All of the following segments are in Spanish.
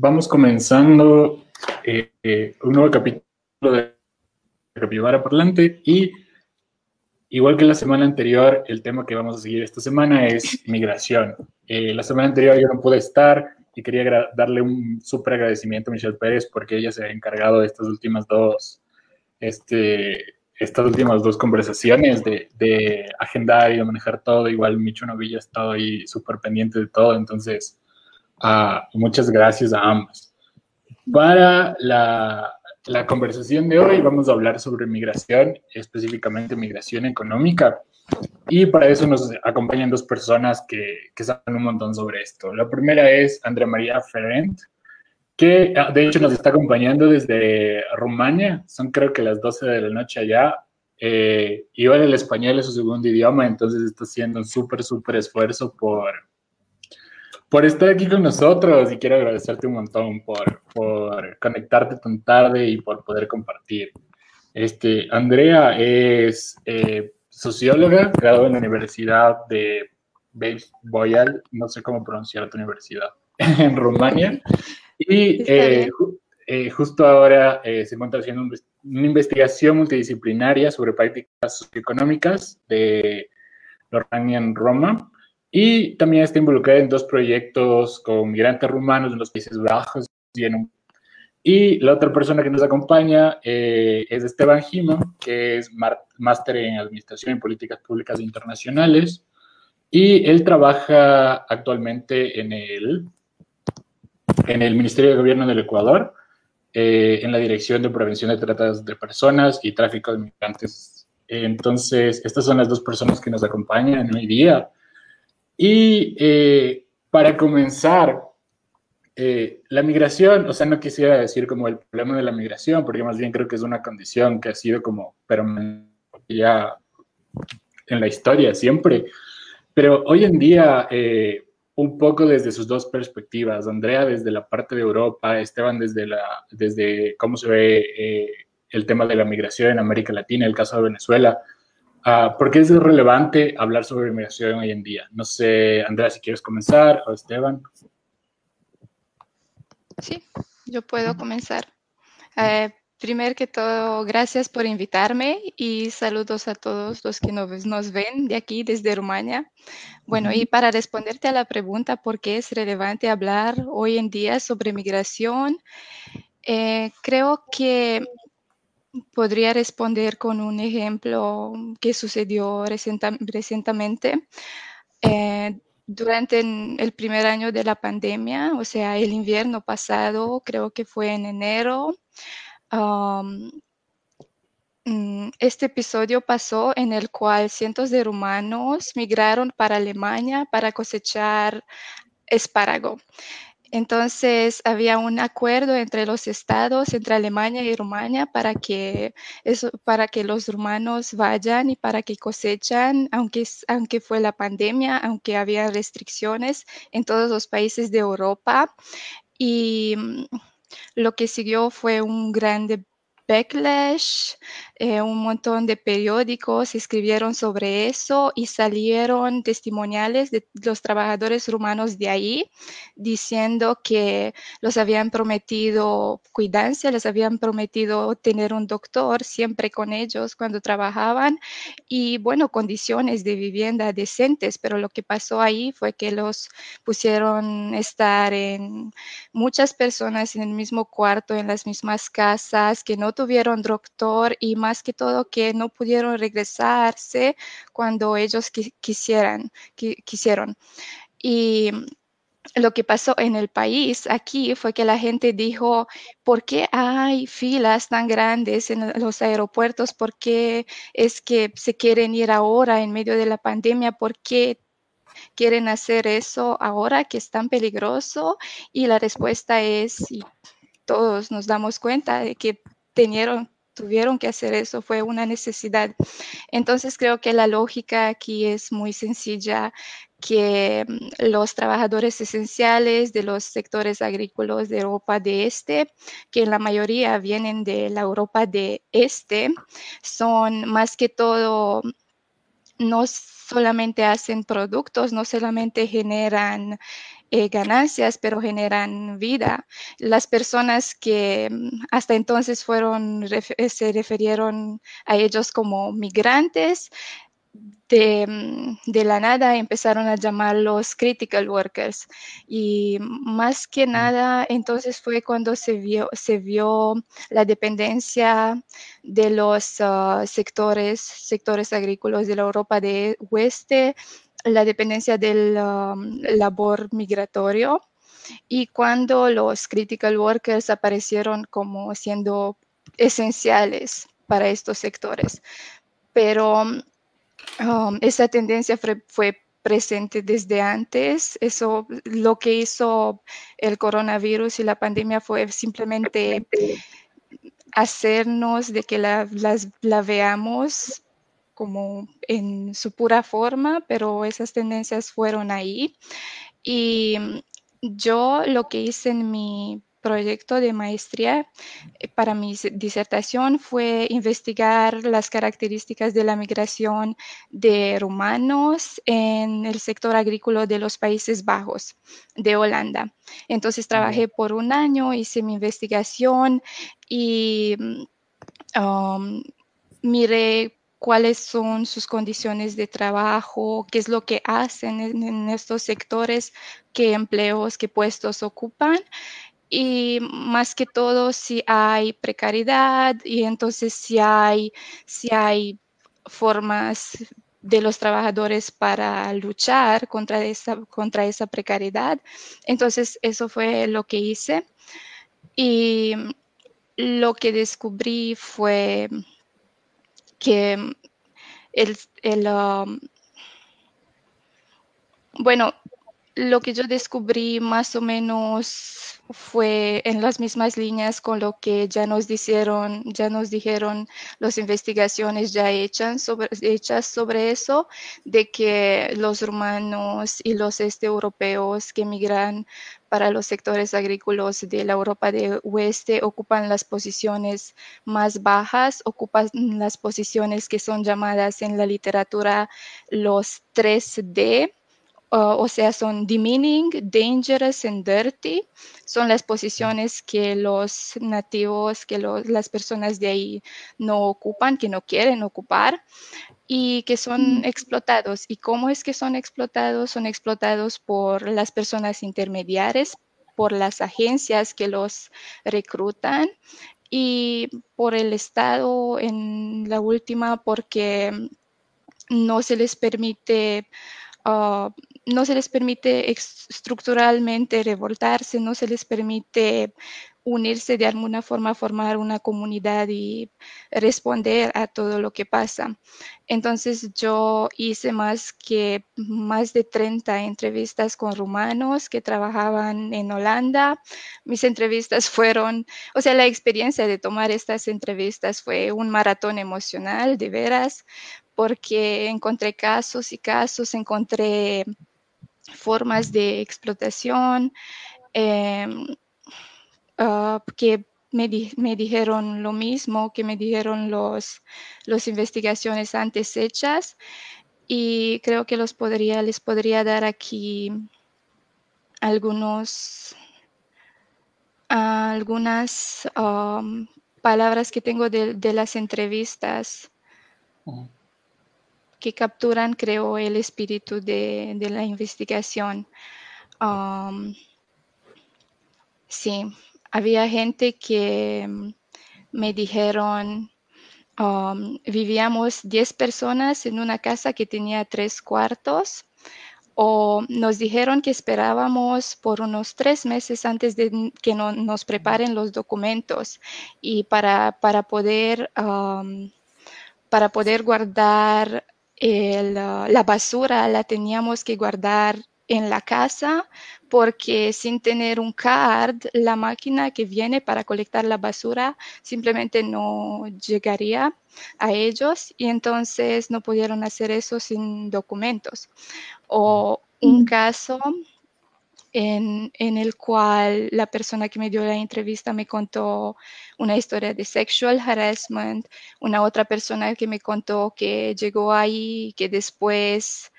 vamos comenzando eh, eh, un nuevo capítulo de Capivara Parlante y igual que la semana anterior, el tema que vamos a seguir esta semana es migración. Eh, la semana anterior yo no pude estar y quería darle un súper agradecimiento a Michelle Pérez porque ella se ha encargado de estas últimas dos, este, estas últimas dos conversaciones de, de agendar y manejar todo. Igual Micho Novilla ha estado ahí súper pendiente de todo, entonces ah, muchas gracias a ambas. Para la, la conversación de hoy vamos a hablar sobre migración, específicamente migración económica. Y para eso nos acompañan dos personas que, que saben un montón sobre esto. La primera es Andrea María Ferrent, que ah, de hecho nos está acompañando desde Rumania. Son creo que las 12 de la noche allá. Eh, igual el español es su segundo idioma, entonces está haciendo un súper, súper esfuerzo por, por estar aquí con nosotros y quiero agradecerte un montón por, por conectarte tan tarde y por poder compartir. Este, Andrea es eh, socióloga, graduada en la Universidad de Boyal, no sé cómo pronunciar tu universidad, en Rumania. Y eh, eh, justo ahora se encuentra haciendo una investigación multidisciplinaria sobre prácticas socioeconómicas de Lorraine en Roma y también está involucrada en dos proyectos con migrantes rumanos en los Países Bajos y en y la otra persona que nos acompaña eh, es Esteban Gimo, que es máster en Administración y Políticas Públicas Internacionales. Y él trabaja actualmente en el, en el Ministerio de Gobierno del Ecuador, eh, en la Dirección de Prevención de Tratas de Personas y Tráfico de Migrantes. Entonces, estas son las dos personas que nos acompañan hoy día. Y eh, para comenzar, eh, la migración, o sea, no quisiera decir como el problema de la migración, porque más bien creo que es una condición que ha sido como pero ya en la historia siempre. Pero hoy en día, eh, un poco desde sus dos perspectivas, Andrea desde la parte de Europa, Esteban desde, la, desde cómo se ve el tema de la migración en América Latina, el caso de Venezuela. Uh, ¿Por qué es relevante hablar sobre migración hoy en día? No sé, Andrea, si quieres comenzar, o Esteban. Sí, yo puedo comenzar. Eh, primero que todo, gracias por invitarme y saludos a todos los que nos, nos ven de aquí, desde Rumania. Bueno, y para responderte a la pregunta, ¿por qué es relevante hablar hoy en día sobre migración? Eh, creo que podría responder con un ejemplo que sucedió recientemente. Eh, durante el primer año de la pandemia, o sea, el invierno pasado, creo que fue en enero, mm, este episodio pasó en el cual cientos de rumanos migraron para Alemania para cosechar espárrago. Entonces había un acuerdo entre los estados, entre Alemania y Rumania, para que, para que los rumanos vayan y para que cosechan, aunque, aunque fue la pandemia, aunque había restricciones en todos los países de Europa. Y mm, lo que siguió fue un grande backlash, eh, un montón de periódicos escribieron sobre eso y salieron testimoniales de los trabajadores rumanos de ahí diciendo que los habían prometido cuidancia, les habían prometido tener un doctor siempre con ellos cuando trabajaban y bueno, condiciones de vivienda decentes, pero lo que pasó ahí fue que los pusieron estar en muchas personas en el mismo cuarto, en las mismas casas, que no tuvieron doctor y más que todo que no pudieron regresarse cuando ellos quisieran, quisieron. Y lo que pasó en el país aquí fue que la gente dijo, ¿por qué hay filas tan grandes en los aeropuertos? ¿Por qué es que se quieren ir ahora en medio de la pandemia? ¿Por qué quieren hacer eso ahora que es tan peligroso? Y la respuesta es, todos nos damos cuenta de que tuvieron que hacer eso, fue una necesidad. Entonces creo que la lógica aquí es muy sencilla, que mm, los trabajadores esenciales de los sectores agrícolas de Europa de Este, que en la mayoría vienen de la Europa de Este, son más que todo no solamente hacen productos, no solamente generan eh, ganancias, pero generan vida. Las personas que mm, hasta entonces fueron, se refirieron a ellos como migrantes, Mm, de, la nada empezaron a llamarlos critical workers. Y más que mm. nada, entonces fue cuando se vio, se vio la dependencia de los ah, sectores, sectores agrícolas de la Europa de Oeste, la dependencia del um, labor migratorio. Y cuando los critical workers aparecieron como siendo esenciales para estos sectores. Pero Um, esa tendencia fue, presente desde antes. Eso, lo que hizo el coronavirus y la pandemia fue simplemente hacernos de que la, la veamos como en su pura forma, pero esas tendencias fueron ahí. Y yo lo que hice en mi proyecto de maestría eh, para mi disertación fue investigar las características de la migración de rumanos en el sector agrícola de los Países Bajos de Holanda. Entonces trabajé por un año, hice mi investigación y um, miré cuáles son sus condiciones de trabajo, qué es lo que hacen en, estos sectores, qué empleos, qué puestos ocupan y más que todo si hay precariedad y entonces si hay, si hay formas de los trabajadores para luchar contra esa, contra esa precariedad. Entonces eso fue lo que hice y lo que descubrí fue que el, el um, bueno, lo que yo descubrí más o menos fue en las mismas líneas con lo que ya nos dijeron, ya nos dijeron las investigaciones ya hechas sobre, hechas sobre eso, de que los rumanos y los este europeos que emigran para los sectores agrícolas de la Europa de Oeste ocupan las posiciones más bajas, ocupan las posiciones que son llamadas en la literatura los 3D, o sea, son demeaning, dangerous and dirty. Son las posiciones que los nativos, que las personas de ahí no ocupan, que no quieren ocupar y que son explotados. ¿Y cómo es que son explotados? Son explotados por las personas intermediarias, por las agencias que los reclutan y por el Estado en la última porque no se les permite uh, no se les permite estructuralmente revoltarse, no se les permite unirse de alguna forma, formar una comunidad y responder a todo lo que pasa. Entonces yo hice más que más de 30 entrevistas con rumanos que trabajaban en Holanda. Mis entrevistas fueron, o sea, la experiencia de tomar estas entrevistas fue un maratón emocional, de veras, porque encontré casos y casos, encontré formas de explotación em, ah, que me, dijeron lo mismo que me dijeron los, las investigaciones antes hechas y creo que los podría, les podría dar aquí algunos, algunas palabras que tengo de, las entrevistas que capturan, creo, el espíritu de, la investigación. Sí, había gente que mm, me dijeron, vivíamos 10 personas en una casa que tenía tres cuartos o nos dijeron que esperábamos por unos tres meses antes de que nos preparen los documentos y para, para poder, para poder guardar la basura la teníamos que guardar en la casa porque sin tener un card, la máquina que viene para colectar la basura simplemente no llegaría a ellos y entonces no pudieron hacer eso sin documentos. O un caso en, el cual la persona que me dio la entrevista me contó una historia de sexual harassment, una otra persona que me contó que llegó ahí, que después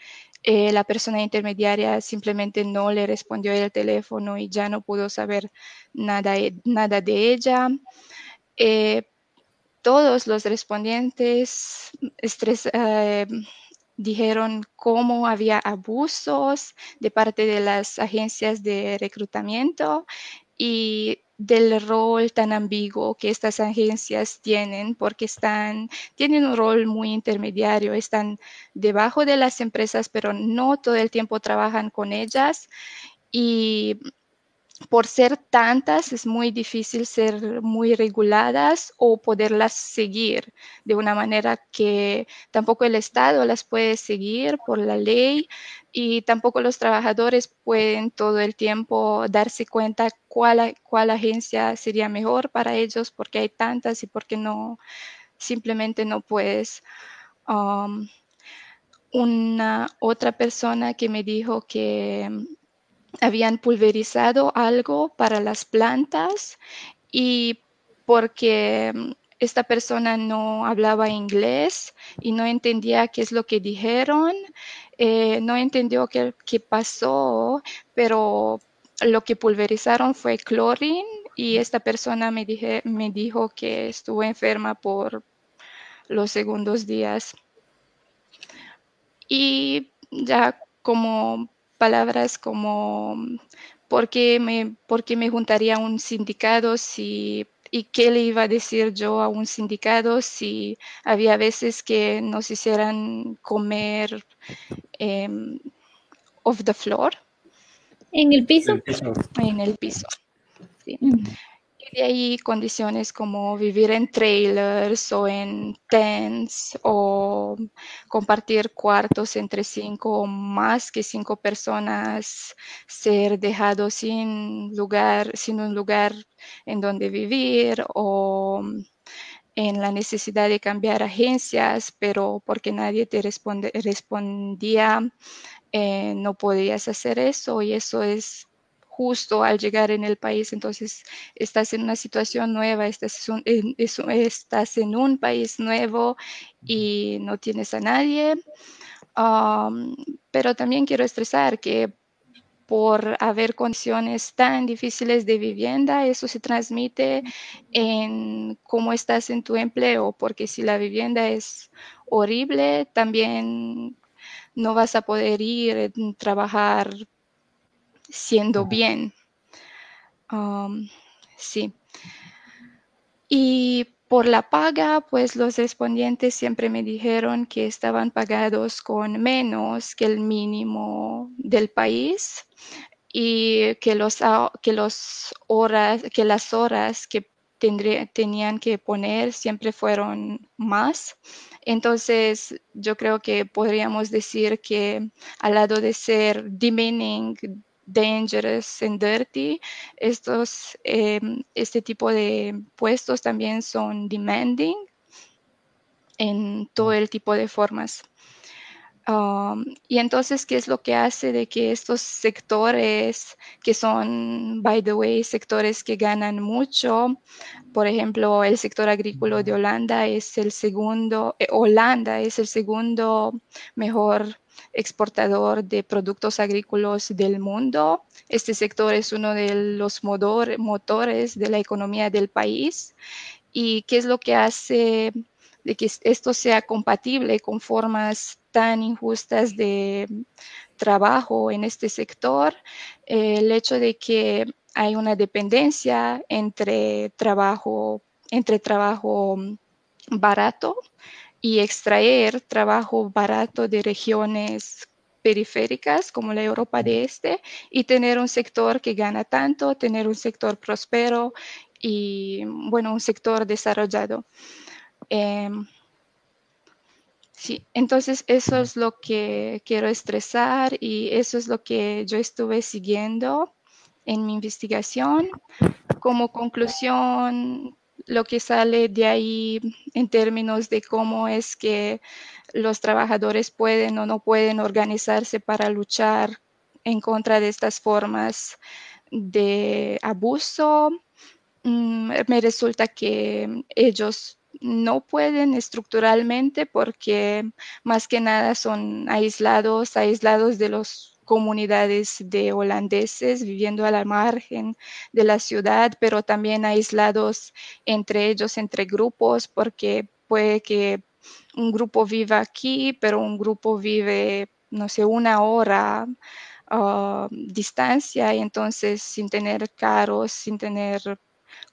eh, la persona intermediaria simplemente no le respondió el teléfono y ya no pudo saber nada, nada de ella. Eh, todos los respondientes eh, dijeron cómo había abusos de parte de las agencias de reclutamiento y del rol tan ambiguo que estas agencias tienen, porque están, tienen un rol muy intermediario, están debajo de las empresas, pero no todo el tiempo trabajan con ellas. Y por ser tantas, es muy difícil ser muy reguladas o poderlas seguir de una manera que tampoco el Estado las puede seguir por la ley y tampoco los trabajadores pueden todo el tiempo darse cuenta cuál, cuál agencia sería mejor para ellos porque hay tantas y porque no, simplemente no puedes. Um, una otra persona que me dijo que habían pulverizado algo para las plantas y porque mm, esta persona no hablaba inglés y no entendía qué es lo que dijeron, eh, no entendió qué, qué, pasó, pero lo que pulverizaron fue clorín y esta persona me, dije, me dijo que estuvo enferma por los segundos días. Y ya como palabras como ¿por qué me, por me juntaría a un sindicato si y qué le iba a decir yo a un sindicato si había veces que nos hicieran comer em, off the floor. En el piso. En el piso. Sí. Mm de condiciones como vivir en trailers o en tents o compartir cuartos entre cinco o más que cinco personas, ser dejado sin lugar, sin un lugar en donde vivir o en la necesidad de cambiar agencias, pero porque nadie te respondía, eh, no podías hacer eso y eso es justo al llegar en el país, entonces estás en una situación nueva, estás en, estás en un país nuevo y no tienes a nadie. pero también quiero estresar que por haber condiciones tan difíciles de vivienda, eso se transmite en cómo estás en tu empleo, porque si la vivienda es horrible, también no vas a poder ir a trabajar siendo bien. Um, sí. Y por la paga, pues los respondientes siempre me dijeron que estaban pagados con menos que el mínimo del país y que, los, que, los horas, que las horas que tenían que poner siempre fueron más. Entonces, yo creo que podríamos decir que al lado de ser demeaning dangerous and dirty. Estos, em, este tipo de puestos también son demanding en todo el tipo de formas. Um, y entonces, ¿qué es lo que hace de que estos sectores, que son, by the way, sectores que ganan mucho, por ejemplo, el sector agrícola de Holanda es el segundo, eh, Holanda es el segundo mejor exportador de productos agrícolas del mundo. Este sector es uno de los motores de la economía del país. ¿Y qué es lo que hace de que esto sea compatible con formas tan injustas de trabajo en este sector? el hecho de que hay una dependencia entre trabajo, entre trabajo barato y extraer trabajo barato de regiones periféricas como la Europa de Este y tener un sector que gana tanto, tener un sector próspero y, bueno, un sector desarrollado. Em, sí, entonces eso es lo que quiero estresar y eso es lo que yo estuve siguiendo en mi investigación. Como conclusión, lo que sale de ahí en términos de cómo es que los trabajadores pueden o no pueden organizarse para luchar en contra de estas formas de abuso. Mm, me resulta que ellos no pueden estructuralmente porque más que nada son aislados, aislados de las comunidades de holandeses viviendo a la margen de la ciudad, pero también aislados entre ellos, entre grupos, porque puede que un grupo viva aquí, pero un grupo vive, no sé, una hora uh, distancia y entonces sin tener carros, sin tener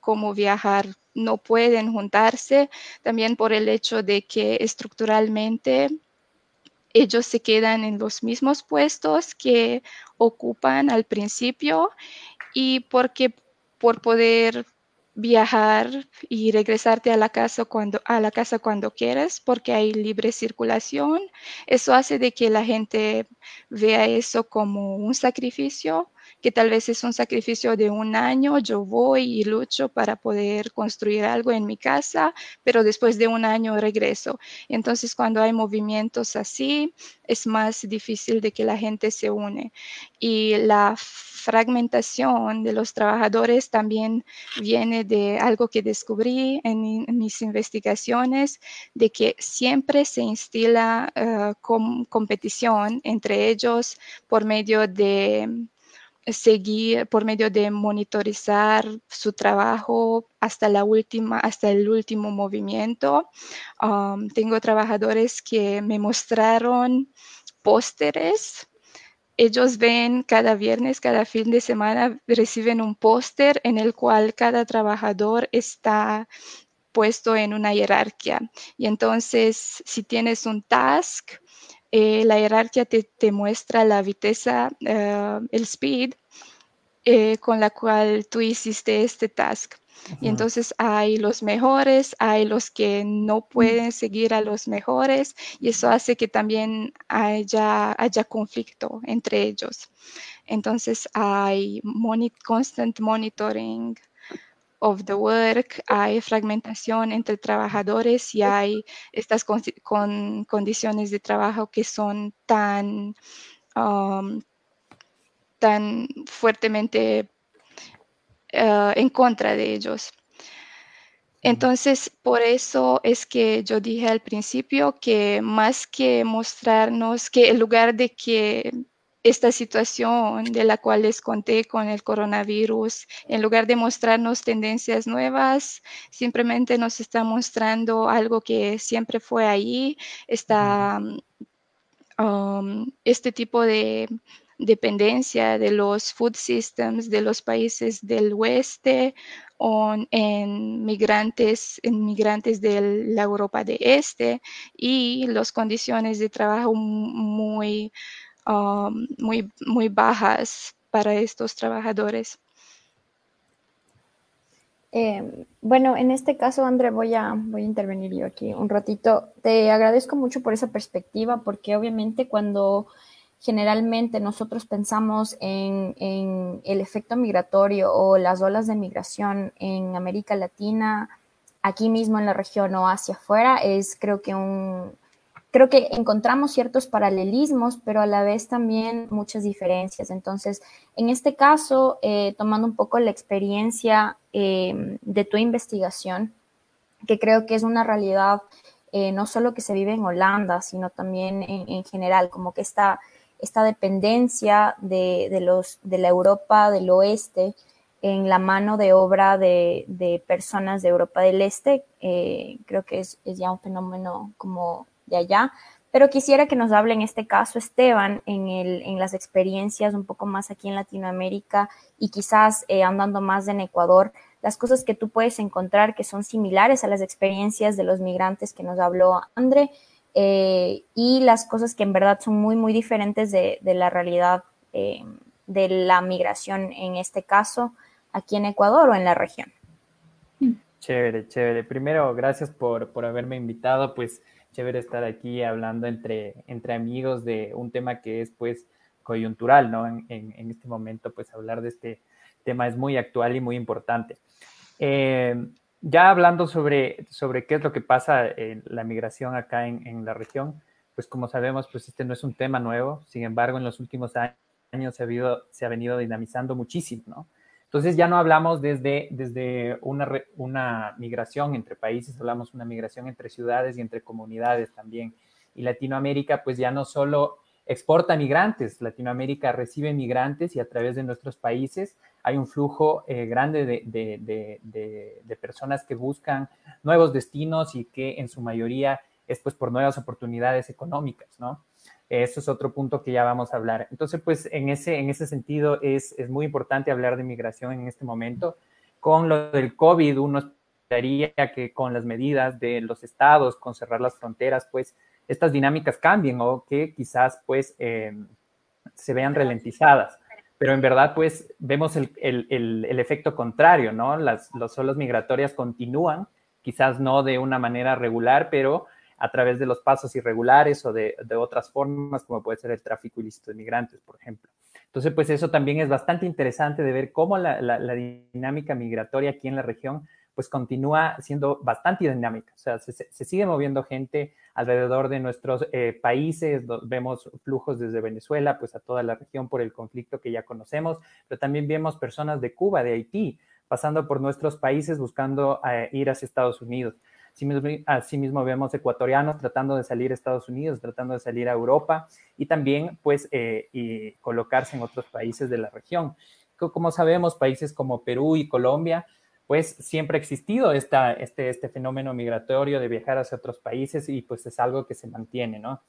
cómo viajar, no pueden juntarse, también por el hecho de que estructuralmente ellos se quedan en los mismos puestos que ocupan al principio y porque por poder viajar y regresarte a la casa cuando a la casa cuando quieras porque hay libre circulación eso hace de que la gente vea eso como un sacrificio que tal vez es un sacrificio de un año, yo voy y lucho para poder construir algo en mi casa, pero después de un año regreso. Entonces, cuando hay movimientos así, es más difícil de que la gente se une. Y la fragmentación de los trabajadores también viene de algo que descubrí en, mis investigaciones, de que siempre se instila uh, competición entre ellos por medio de seguir por medio de monitorizar su trabajo hasta la última, hasta el último movimiento. Um, tengo trabajadores que me mostraron pósteres. Ellos ven cada viernes, cada fin de semana, reciben un póster en el cual cada trabajador está puesto en una jerarquía. Y entonces, si tienes un task, eh, la jerarquía te, muestra la viteza, eh, el speed eh, con la cual tú hiciste este task. Y entonces hay los mejores, hay los que no pueden seguir a los mejores y eso hace que también haya, haya conflicto entre ellos. Entonces hay constant monitoring of the work, hay fragmentación entre trabajadores y hay estas con, condiciones de trabajo que son tan, um, tan fuertemente uh, en contra de ellos. Entonces, por eso es que yo dije al principio que más que mostrarnos, que en lugar de que esta situación de la cual les conté con el coronavirus, en lugar de mostrarnos tendencias nuevas, simplemente nos está mostrando algo que siempre fue ahí, está um, este tipo de dependencia de los food systems de los países del oeste en migrantes, en migrantes de la Europa de Este y las condiciones de trabajo muy Um, muy, muy bajas para estos trabajadores. Eh, bueno, en este caso, André, voy a, voy a intervenir yo aquí un ratito. Te agradezco mucho por esa perspectiva, porque obviamente cuando generalmente nosotros pensamos en, en, el efecto migratorio o las olas de migración en América Latina, aquí mismo en la región o hacia afuera, es creo que un, creo que encontramos ciertos paralelismos, pero a la vez también muchas diferencias. Entonces, en este caso, eh, tomando un poco la experiencia eh, de tu investigación, que creo que es una realidad eh, no solo que se vive en Holanda, sino también en, general, como que esta, esta dependencia de, los, de la Europa del oeste en la mano de obra de, personas de Europa del Este, creo que es, es ya un fenómeno como de allá. Pero quisiera que nos hable en este caso, Esteban, en, el, en las experiencias un poco más aquí en Latinoamérica y quizás eh, andando más en Ecuador, las cosas que tú puedes encontrar que son similares a las experiencias de los migrantes que nos habló André eh, y las cosas que en verdad son muy, muy diferentes de, la realidad eh, de la migración en este caso aquí en Ecuador o en la región. Chévere, chévere. Primero, gracias por, por haberme invitado. Pues chévere estar aquí hablando entre, entre amigos de un tema que es pues coyuntural, ¿no? En, en, este momento pues hablar de este tema es muy actual y muy importante. Eh, ya hablando sobre, sobre qué es lo que pasa en la migración acá en, en, la región, pues como sabemos, pues este no es un tema nuevo, sin embargo, en los últimos años se ha, habido, se ha venido dinamizando muchísimo, ¿no? Entonces ya no hablamos desde, desde una, una migración entre países, hablamos una migración entre ciudades y entre comunidades también. Y Latinoamérica pues ya no solo exporta migrantes, Latinoamérica recibe migrantes y a través de nuestros países hay un flujo eh, grande de, de, de, de, personas que buscan nuevos destinos y que en su mayoría es pues por nuevas oportunidades económicas, ¿no? Eso es otro punto que ya vamos a hablar. Entonces, pues en ese, en ese sentido es, es muy importante hablar de migración en este momento. Con lo del COVID, uno esperaría que con las medidas de los estados, con cerrar las fronteras, pues estas dinámicas cambien o que quizás pues eh, se vean ralentizadas. Pero en verdad pues vemos el, el, el, efecto contrario, ¿no? Las los olas migratorias continúan, quizás no de una manera regular, pero a través de los pasos irregulares o de, otras formas, como puede ser el tráfico ilícito de migrantes, por ejemplo. Entonces, pues eso también es bastante interesante de ver cómo la, dinámica migratoria aquí en la región, pues continúa siendo bastante dinámica. O sea, se, se sigue moviendo gente alrededor de nuestros eh, países, vemos flujos desde Venezuela, pues a toda la región por el conflicto que ya conocemos, pero también vemos personas de Cuba, de Haití, pasando por nuestros países buscando eh, ir hacia Estados Unidos. Asimismo, vemos ecuatorianos tratando de salir a Estados Unidos, tratando de salir a Europa y también pues eh, y colocarse en otros países de la región. Como sabemos, países como Perú y Colombia, pues siempre ha existido esta, este, este fenómeno migratorio de viajar hacia otros países y pues es algo que se mantiene, ¿no?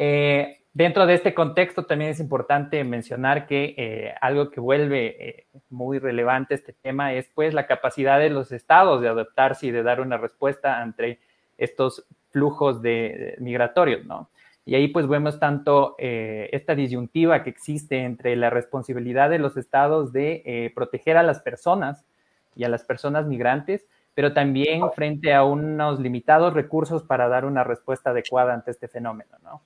Eh, dentro de este contexto también es importante mencionar que eh, algo que vuelve eh, muy relevante este tema es pues la capacidad de los estados de adaptarse y de dar una respuesta ante estos flujos de, de migratorios, ¿no? Y ahí pues vemos tanto eh, esta disyuntiva que existe entre la responsabilidad de los estados de eh, proteger a las personas y a las personas migrantes, pero también frente a unos limitados recursos para dar una respuesta adecuada ante este fenómeno, ¿no?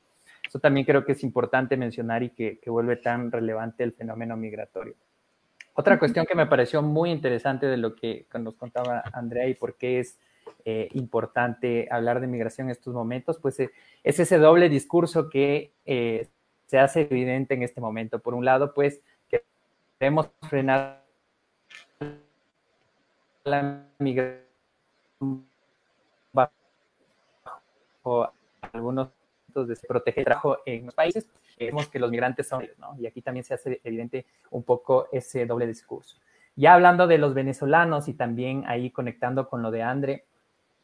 Eso también creo que es importante mencionar y que, que vuelve tan relevante el fenómeno migratorio. Otra cuestión que me pareció muy interesante de lo que nos contaba Andrea y por qué es eh, importante hablar de migración en estos momentos, pues eh, es ese doble discurso que eh, se hace evidente en este momento. Por un lado, pues queremos frenar la migración bajo algunos de proteger trabajo en los países, vemos que los migrantes son. Y aquí también se hace evidente un poco ese doble discurso. Ya hablando de los venezolanos y también ahí conectando con lo de Andre,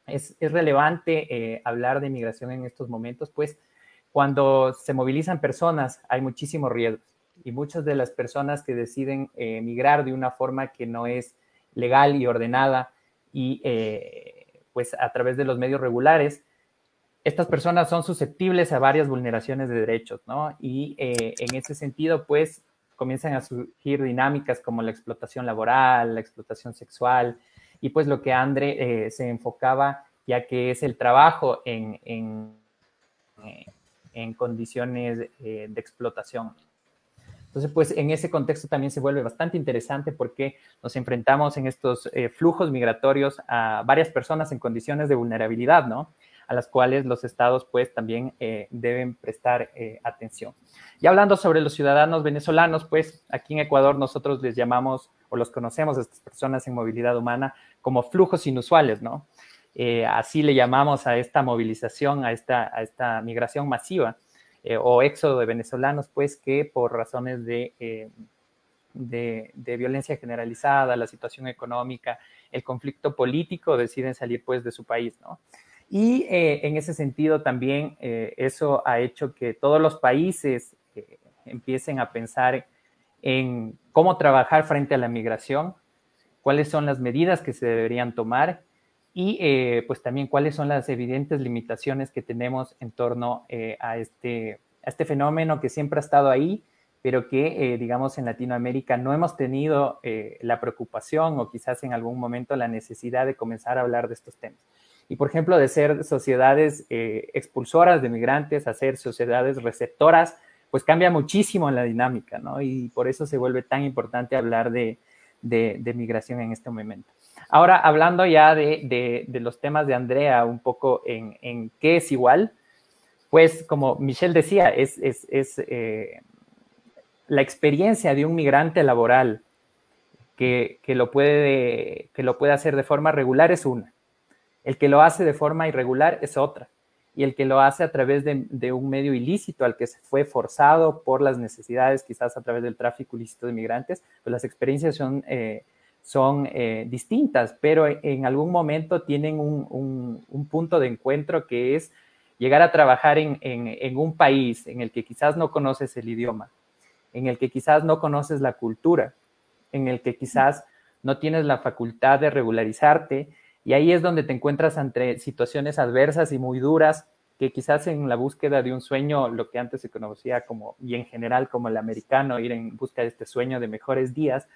es, es relevante eh, hablar de migración en estos momentos, pues cuando se movilizan personas hay muchísimos riesgos y muchas de las personas que deciden eh, migrar de una forma que no es legal y ordenada y eh, pues a través de los medios regulares, estas personas son susceptibles a varias vulneraciones de derechos, ¿no? Y eh, en ese sentido, pues comienzan a surgir dinámicas como la explotación laboral, la explotación sexual, y pues lo que André eh, se enfocaba, ya que es el trabajo en, en, eh, en condiciones de explotación. Entonces, pues en ese contexto también se vuelve bastante interesante porque nos enfrentamos en estos flujos migratorios a varias personas en condiciones de vulnerabilidad, ¿no? A las cuales los estados pues también eh, deben prestar eh, atención. Y hablando sobre los ciudadanos venezolanos, pues aquí en Ecuador nosotros les llamamos o los conocemos a estas personas en movilidad humana como flujos inusuales, ¿no? Eh, así le llamamos a esta movilización, a esta, a esta migración masiva o éxodo de venezolanos, pues que por razones de, de, violencia generalizada, la situación económica, el conflicto político, deciden salir pues de su país, ¿no? Y eh, en ese sentido también eh, eso ha hecho que todos los países eh, empiecen a pensar en cómo trabajar frente a la migración, cuáles son las medidas que se deberían tomar y pues también cuáles son las evidentes limitaciones que tenemos en torno a, este, a este fenómeno que siempre ha estado ahí, pero que, digamos, en Latinoamérica no hemos tenido la preocupación o quizás en algún momento la necesidad de comenzar a hablar de estos temas. Y, por ejemplo, de ser sociedades eh, expulsoras de migrantes a ser sociedades receptoras, pues cambia muchísimo la dinámica, ¿no? Y por eso se vuelve tan importante hablar de, de, migración en este momento. Ahora, hablando ya de, de, los temas de Andrea, un poco en, qué es igual, pues como Michelle decía, es, es, es eh, la experiencia de un migrante laboral que, lo puede, que lo puede hacer de forma regular es una. El que lo hace de forma irregular es otra. Y el que lo hace a través de, un medio ilícito al que se fue forzado por las necesidades, quizás a través del tráfico ilícito de migrantes, pues las experiencias son, eh, son eh, distintas, pero en algún momento tienen un, punto de encuentro que es llegar a trabajar en, en un país en el que quizás no conoces el idioma, en el que quizás no conoces la cultura, en el que quizás no tienes la facultad de regularizarte y ahí es donde te encuentras entre situaciones adversas y muy duras que quizás en la búsqueda de un sueño, lo que antes se conocía como, y en general como el americano, ir en busca de este sueño de mejores días,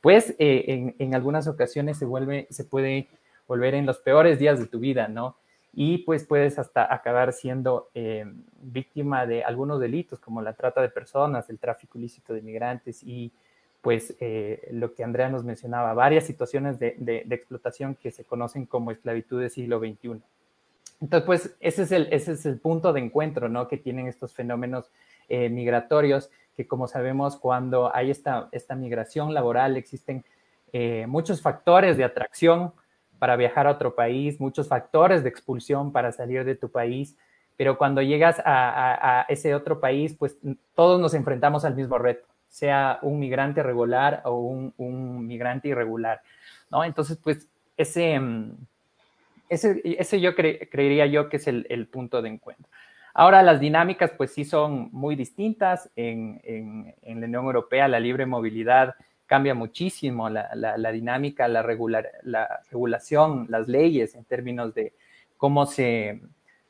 pues eh, en, algunas ocasiones se vuelve, se puede volver en los peores días de tu vida, ¿no? Y pues puedes hasta acabar siendo eh, víctima de algunos delitos como la trata de personas, el tráfico ilícito de migrantes y pues eh, lo que Andrea nos mencionaba, varias situaciones de, explotación que se conocen como esclavitud del siglo XXI. Entonces, pues ese es el, ese es el punto de encuentro, ¿no? Que tienen estos fenómenos eh, migratorios, que como sabemos, cuando hay esta, migración laboral, existen eh, muchos factores de atracción para viajar a otro país, muchos factores de expulsión para salir de tu país, pero cuando llegas a ese otro país, pues todos nos enfrentamos al mismo reto sea un migrante regular o un, migrante irregular, ¿no? Entonces, pues ese, mm, ese, ese yo creería yo que es el, punto de encuentro. Ahora, las dinámicas, pues sí son muy distintas. En, en, la Unión Europea, la libre movilidad cambia muchísimo la, la, dinámica, la, regular, la regulación, las leyes en términos de cómo se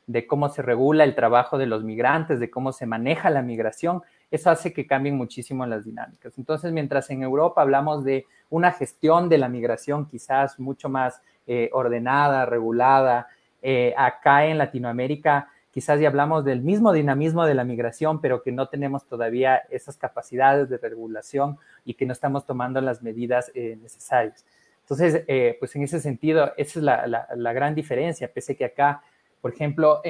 de cómo se regula el trabajo de los migrantes, de cómo se maneja la migración, eso hace que cambien muchísimo las dinámicas. Entonces, mientras en Europa hablamos de una gestión de la migración quizás mucho más eh, ordenada, regulada, eh, acá en Latinoamérica quizás ya hablamos del mismo dinamismo de la migración, pero que no tenemos todavía esas capacidades de regulación y que no estamos tomando las medidas eh, necesarias. Entonces, pues en ese sentido, esa es la, la, gran diferencia, pese que acá, por ejemplo,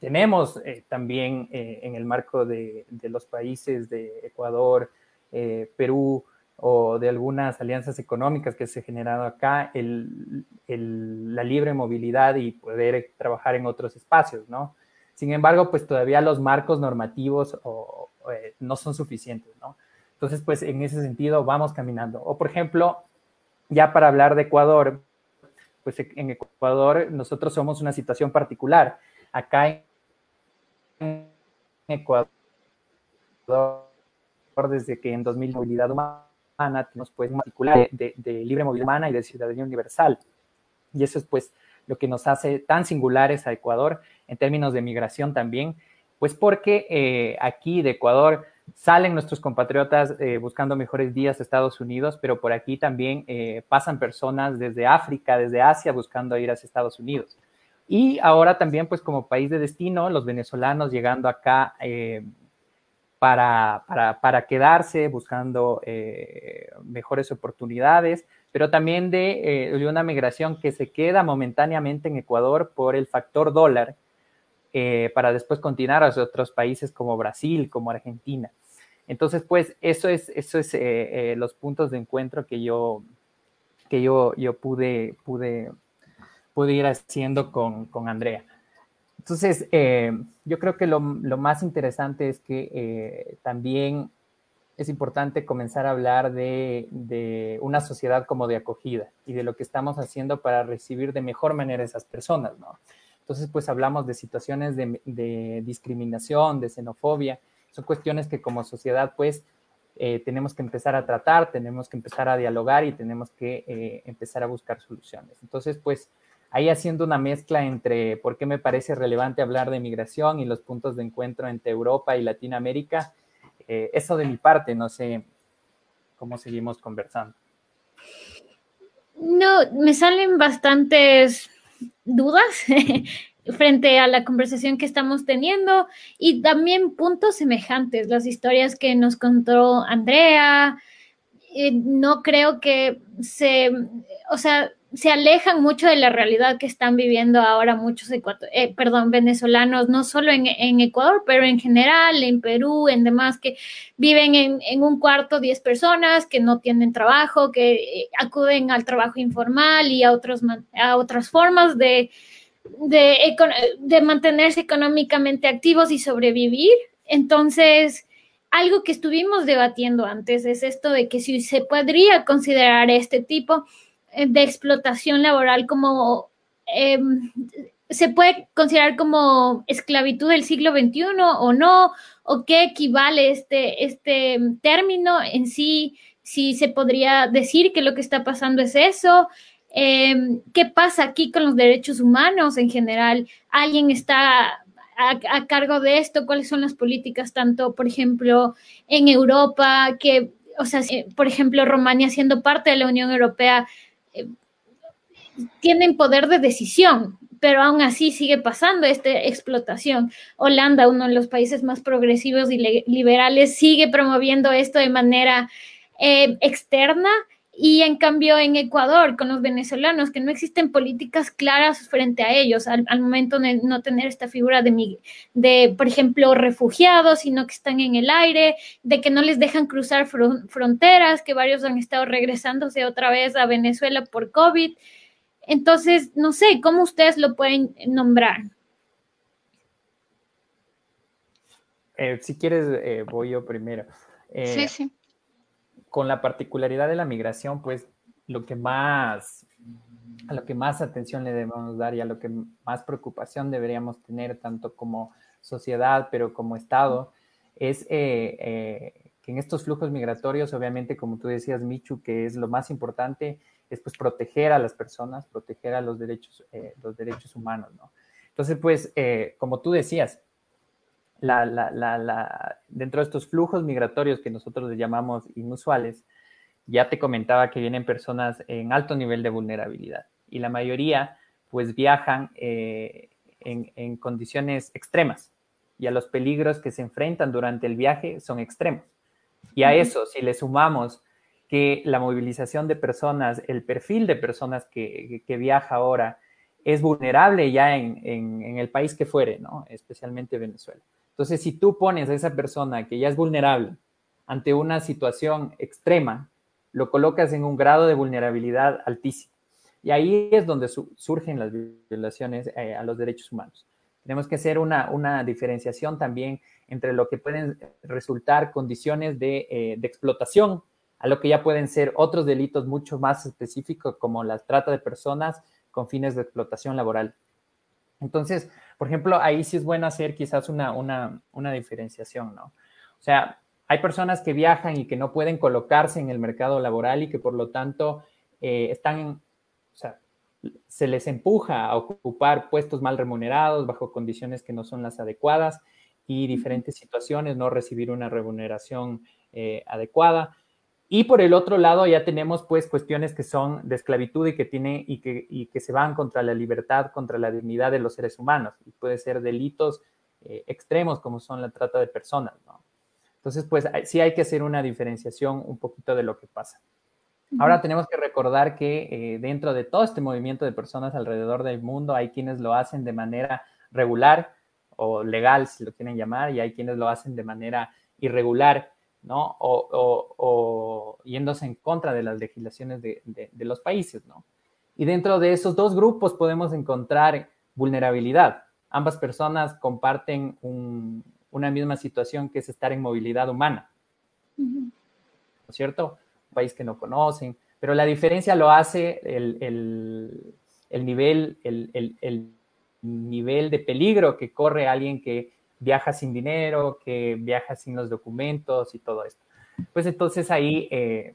tenemos eh, también eh, en el marco de, los países de Ecuador, eh, Perú o de algunas alianzas económicas que se han generado acá, la libre movilidad y poder trabajar en otros espacios, ¿no? Sin embargo, pues todavía los marcos normativos no son suficientes, ¿no? Entonces, pues en ese sentido vamos caminando. O por ejemplo, ya para hablar de Ecuador, pues en Ecuador nosotros somos una situación particular acá en Ecuador, desde que en 2000 movilidad humana nos pues particular de, libre movilidad humana y de ciudadanía universal. Y eso es pues lo que nos hace tan singulares a Ecuador en términos de migración también, pues porque eh, aquí de Ecuador salen nuestros compatriotas eh, buscando mejores días a Estados Unidos, pero por aquí también eh, pasan personas desde África, desde Asia, buscando ir hacia Estados Unidos. Y ahora también, pues como país de destino, los venezolanos llegando acá eh, para, para, quedarse, buscando eh, mejores oportunidades, pero también de, eh, de, una migración que se queda momentáneamente en Ecuador por el factor dólar, para después continuar hacia otros países como Brasil, como Argentina. Entonces, pues eso es, eso es los puntos de encuentro que yo, que yo, yo pude, pude pude ir haciendo con, con Andrea. Entonces, eh, yo creo que lo, lo, más interesante es que eh, también es importante comenzar a hablar de, de, una sociedad como de acogida y de lo que estamos haciendo para recibir de mejor manera a esas personas, ¿no? Entonces, pues hablamos de situaciones de, de discriminación, de xenofobia, son cuestiones que como sociedad, pues, eh, tenemos que empezar a tratar, tenemos que empezar a dialogar y tenemos que empezar a buscar soluciones. Entonces, pues, ahí haciendo una mezcla entre por qué me parece relevante hablar de migración y los puntos de encuentro entre Europa y Latinoamérica. Eh, eso de mi parte, no sé cómo seguimos conversando. No, me salen bastantes dudas frente a la conversación que estamos teniendo y también puntos semejantes, las historias que nos contó Andrea. Eh, no creo que se, o sea, se alejan mucho de la realidad que están viviendo ahora muchos eh, perdón, venezolanos, no solo en, Ecuador, pero en general, en Perú, en demás, que viven en, un cuarto 10 personas, que no tienen trabajo, que eh, acuden al trabajo informal y a, otros, a otras formas de, de, de mantenerse económicamente activos y sobrevivir. Entonces, algo que estuvimos debatiendo antes es esto de que si se podría considerar este tipo eh, de explotación laboral como em, se puede considerar como esclavitud del siglo XXI o no, o qué equivale este, este término en sí, si se podría decir que lo que está pasando es eso. Em, ¿Qué pasa aquí con los derechos humanos en general? ¿Alguien está a, cargo de esto? ¿Cuáles son las políticas, tanto, por ejemplo, en Europa, que, o sea, por ejemplo, Rumania siendo parte de la Unión Europea, tienen poder de decisión, pero aún así sigue pasando esta explotación. Holanda, uno de los países más progresivos y liberales, sigue promoviendo esto de manera eh, externa y en cambio en Ecuador, con los venezolanos, que no existen políticas claras frente a ellos al, momento de no tener esta figura de, de, por ejemplo, refugiados, sino que están en el aire, de que no les dejan cruzar fronteras, que varios han estado regresándose otra vez a Venezuela por COVID. Entonces, no sé, ¿cómo ustedes lo pueden nombrar? Eh, si quieres, eh, voy yo primero. Eh, sí, sí con la particularidad de la migración, pues lo que más, a lo que más atención le debemos dar y a lo que más preocupación deberíamos tener, tanto como sociedad, pero como Estado, es eh, eh, que en estos flujos migratorios, obviamente, como tú decías, Michu, que es lo más importante, es pues proteger a las personas, proteger a los derechos, eh, los derechos humanos, ¿no? Entonces, pues, como tú decías, la, la, la, dentro de estos flujos migratorios que nosotros les llamamos inusuales, ya te comentaba que vienen personas en alto nivel de vulnerabilidad y la mayoría pues viajan eh, en, en, condiciones extremas y a los peligros que se enfrentan durante el viaje son extremos. Y a eso, si le sumamos que la movilización de personas, el perfil de personas que, que viaja ahora es vulnerable ya en, en, en, el país que fuere, ¿no? especialmente Venezuela. Entonces, si tú pones a esa persona que ya es vulnerable ante una situación extrema, lo colocas en un grado de vulnerabilidad altísimo. Y ahí es donde surgen las violaciones eh, a los derechos humanos. Tenemos que hacer una, diferenciación también entre lo que pueden resultar condiciones de, eh, de, explotación, a lo que ya pueden ser otros delitos mucho más específicos como la trata de personas con fines de explotación laboral. Entonces, por ejemplo, ahí sí es bueno hacer quizás una, una, diferenciación, ¿no? O sea, hay personas que viajan y que no pueden colocarse en el mercado laboral y que por lo tanto eh, están, o sea, se les empuja a ocupar puestos mal remunerados bajo condiciones que no son las adecuadas y diferentes situaciones, no recibir una remuneración eh, adecuada. Y por el otro lado ya tenemos pues cuestiones que son de esclavitud y que, tiene, y que, y que se van contra la libertad, contra la dignidad de los seres humanos. Y puede ser delitos eh, extremos como son la trata de personas, ¿no? Entonces, pues sí hay que hacer una diferenciación un poquito de lo que pasa. Ahora tenemos que recordar que eh, dentro de todo este movimiento de personas alrededor del mundo hay quienes lo hacen de manera regular o legal, si lo quieren llamar, y hay quienes lo hacen de manera irregular. ¿No? O, yéndose en contra de las legislaciones de, los países, ¿no? Y dentro de esos dos grupos podemos encontrar vulnerabilidad. Ambas personas comparten una misma situación que es estar en movilidad humana, ¿no es cierto? Un país que no conocen, pero la diferencia lo hace el, nivel, el nivel de peligro que corre alguien que viaja sin dinero, que viaja sin los documentos y todo esto. Pues entonces ahí eh,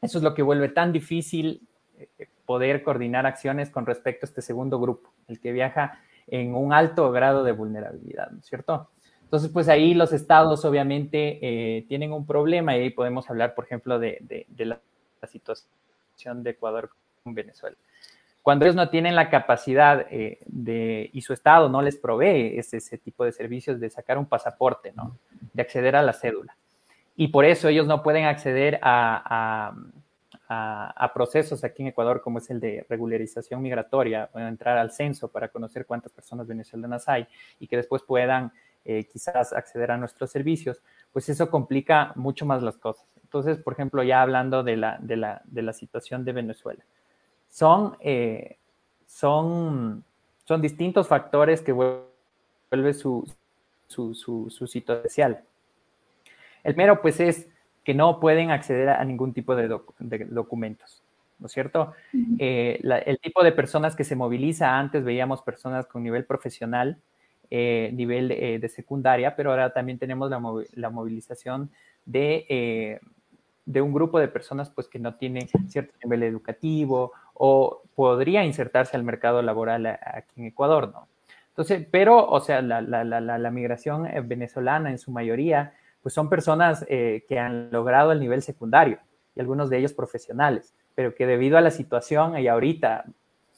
eso es lo que vuelve tan difícil eh, poder coordinar acciones con respecto a este segundo grupo, el que viaja en un alto grado de vulnerabilidad, ¿no es cierto? Entonces, pues ahí los estados obviamente eh, tienen un problema y ahí podemos hablar, por ejemplo, de, la, la situación de Ecuador con Venezuela cuando ellos no tienen la capacidad eh, de, y su Estado no les provee ese, ese, tipo de servicios de sacar un pasaporte, ¿no? De acceder a la cédula. Y por eso ellos no pueden acceder a, a, procesos aquí en Ecuador, como es el de regularización migratoria, o entrar al censo para conocer cuántas personas venezolanas hay y que después puedan eh, quizás acceder a nuestros servicios, pues eso complica mucho más las cosas. Entonces, por ejemplo, ya hablando de la, de la, de la situación de Venezuela, son, eh, son, son distintos factores que vuelve su, su, su, su situación. El primero, pues, es que no pueden acceder a ningún tipo de, documentos, ¿no es cierto? Eh, el tipo de personas que se moviliza, antes veíamos personas con nivel profesional, eh, nivel eh, de secundaria, pero ahora también tenemos la, movilización de, de, un grupo de personas pues, que no tienen cierto nivel educativo o podría insertarse al mercado laboral aquí en Ecuador, ¿no? Entonces, pero, o sea, la, la, la, la migración venezolana en su mayoría pues son personas eh, que han logrado el nivel secundario y algunos de ellos profesionales, pero que debido a la situación y ahorita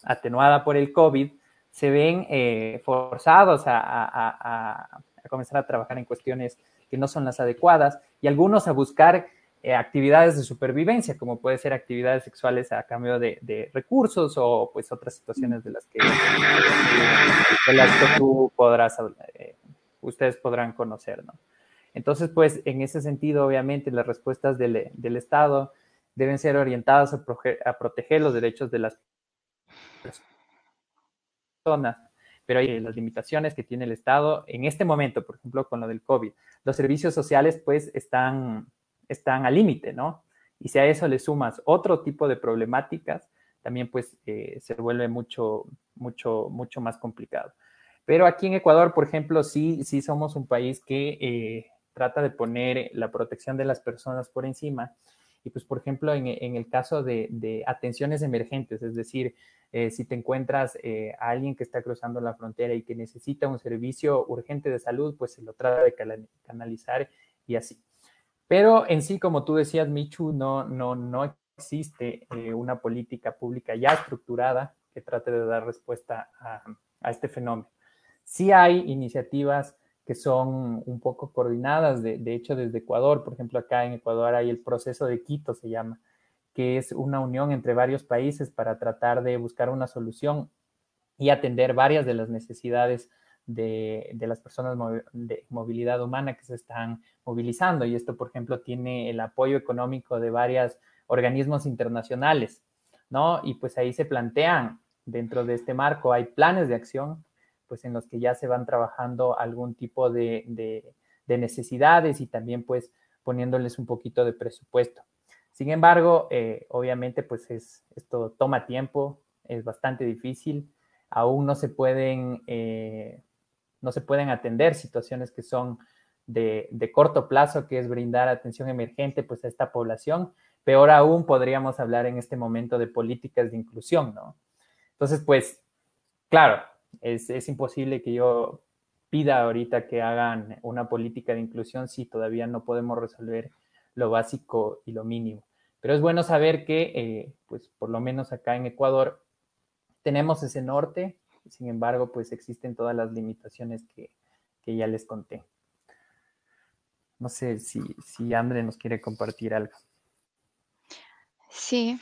atenuada por el COVID, se ven eh, forzados a, comenzar a trabajar en cuestiones que no son las adecuadas y algunos a buscar eh, actividades de supervivencia, como puede ser actividades sexuales a cambio de, recursos o pues otras situaciones de las que, tú podrás, ustedes podrán conocer, ¿no? Entonces, pues en ese sentido, obviamente, las respuestas del, Estado deben ser orientadas a, proteger los derechos de las personas, pero hay las limitaciones que tiene el Estado en este momento, por ejemplo, con lo del COVID. Los servicios sociales, pues, están, están al límite, ¿no? Y si a eso le sumas otro tipo de problemáticas, también, pues, eh, se vuelve mucho, mucho, mucho más complicado. Pero aquí en Ecuador, por ejemplo, sí, sí somos un país que eh, trata de poner la protección de las personas por encima. Y pues, por ejemplo, en, el caso de, atenciones emergentes, es decir, eh, si te encuentras a alguien que está cruzando la frontera y que necesita un servicio urgente de salud, pues se lo trata de canalizar y así. Pero en sí, como tú decías, Michu, no, no, no existe eh, una política pública ya estructurada que trate de dar respuesta a, a este fenómeno. Sí hay iniciativas que son un poco coordinadas, de, hecho desde Ecuador, por ejemplo acá en Ecuador hay el proceso de Quito, se llama, que es una unión entre varios países para tratar de buscar una solución y atender varias de las necesidades de, las personas de movilidad humana que se están movilizando. Y esto, por ejemplo, tiene el apoyo económico de varios organismos internacionales, ¿no? Y pues ahí se plantean, dentro de este marco, hay planes de acción pues en los que ya se van trabajando algún tipo de, necesidades y también pues poniéndoles un poquito de presupuesto. Sin embargo, eh, obviamente pues es, esto toma tiempo, es bastante difícil, aún no se pueden, eh, no se pueden atender situaciones que son de, de, corto plazo, que es brindar atención emergente pues a esta población. Peor aún podríamos hablar en este momento de políticas de inclusión, ¿no? Entonces, pues, claro, es, imposible que yo pida ahorita que hagan una política de inclusión si todavía no podemos resolver lo básico y lo mínimo. Pero es bueno saber que, eh, pues por lo menos acá en Ecuador, tenemos ese norte, sin embargo, pues existen todas las limitaciones que, ya les conté. No sé si, si Andre nos quiere compartir algo. Sí,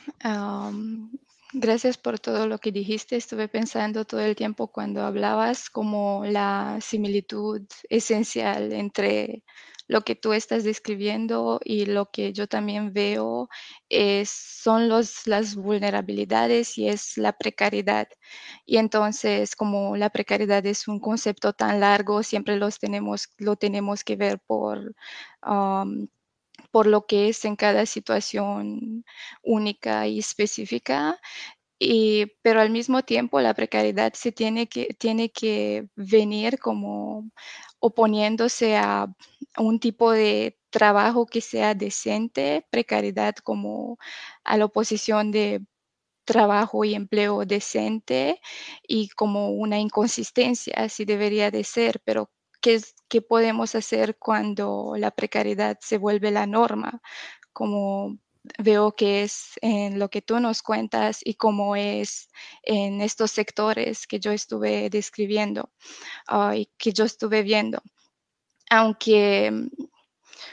Gracias por todo lo que dijiste. Estuve pensando todo el tiempo cuando hablabas como la similitud esencial entre lo que tú estás describiendo y lo que yo también veo es, son los, las vulnerabilidades y es la precariedad. Y entonces, como la precariedad es un concepto tan largo, siempre los tenemos, lo tenemos que ver por por lo que es en cada situación única y específica. Y, pero al mismo tiempo la precariedad se tiene que, tiene que venir como oponiéndose a un tipo de trabajo que sea decente, precariedad como a la oposición de trabajo y empleo decente y como una inconsistencia, así debería de ser, pero ¿qué, podemos hacer cuando la precariedad se vuelve la norma? Como veo que es en lo que tú nos cuentas y cómo es en estos sectores que yo estuve describiendo ah, y que yo estuve viendo. Aunque mm,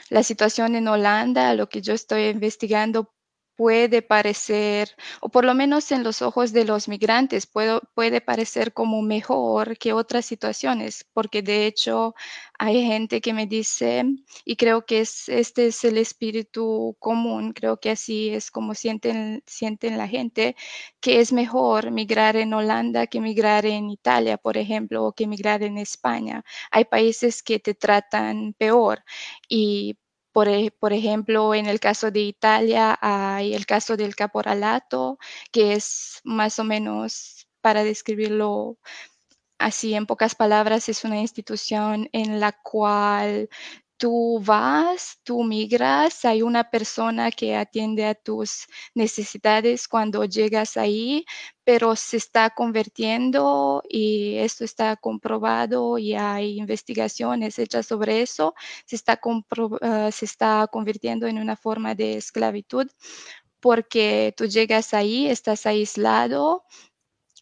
la situación en Holanda, lo que yo estoy investigando puede parecer, o por lo menos en los ojos de los migrantes, puede parecer como mejor que otras situaciones, porque de hecho hay gente que me dice, y creo que es, este es el espíritu común, creo que así es como sienten, sienten la gente, que es mejor migrar en Holanda que migrar en Italia, por ejemplo, o que migrar en España. Hay países que te tratan peor y por, ejemplo, en el caso de Italia hay el caso del caporalato, que es más o menos, para describirlo así en pocas palabras, es una institución en la cual tú vas, tú migras, hay una persona que atiende a tus necesidades cuando llegas ahí, pero se está convirtiendo y esto está comprobado y hay investigaciones hechas sobre eso, se está, ah, se está convirtiendo en una forma de esclavitud porque tú llegas ahí, estás aislado,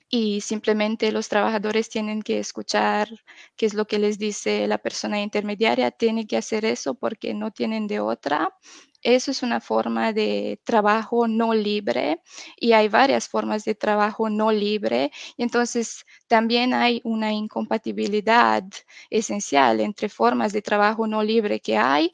y simplemente los trabajadores tienen que escuchar qué es lo que les dice la persona intermediaria, tienen que hacer eso porque no tienen de otra. Eso es una forma de trabajo no libre y hay varias formas de trabajo no libre. Y entonces también hay una incompatibilidad esencial entre formas de trabajo no libre que hay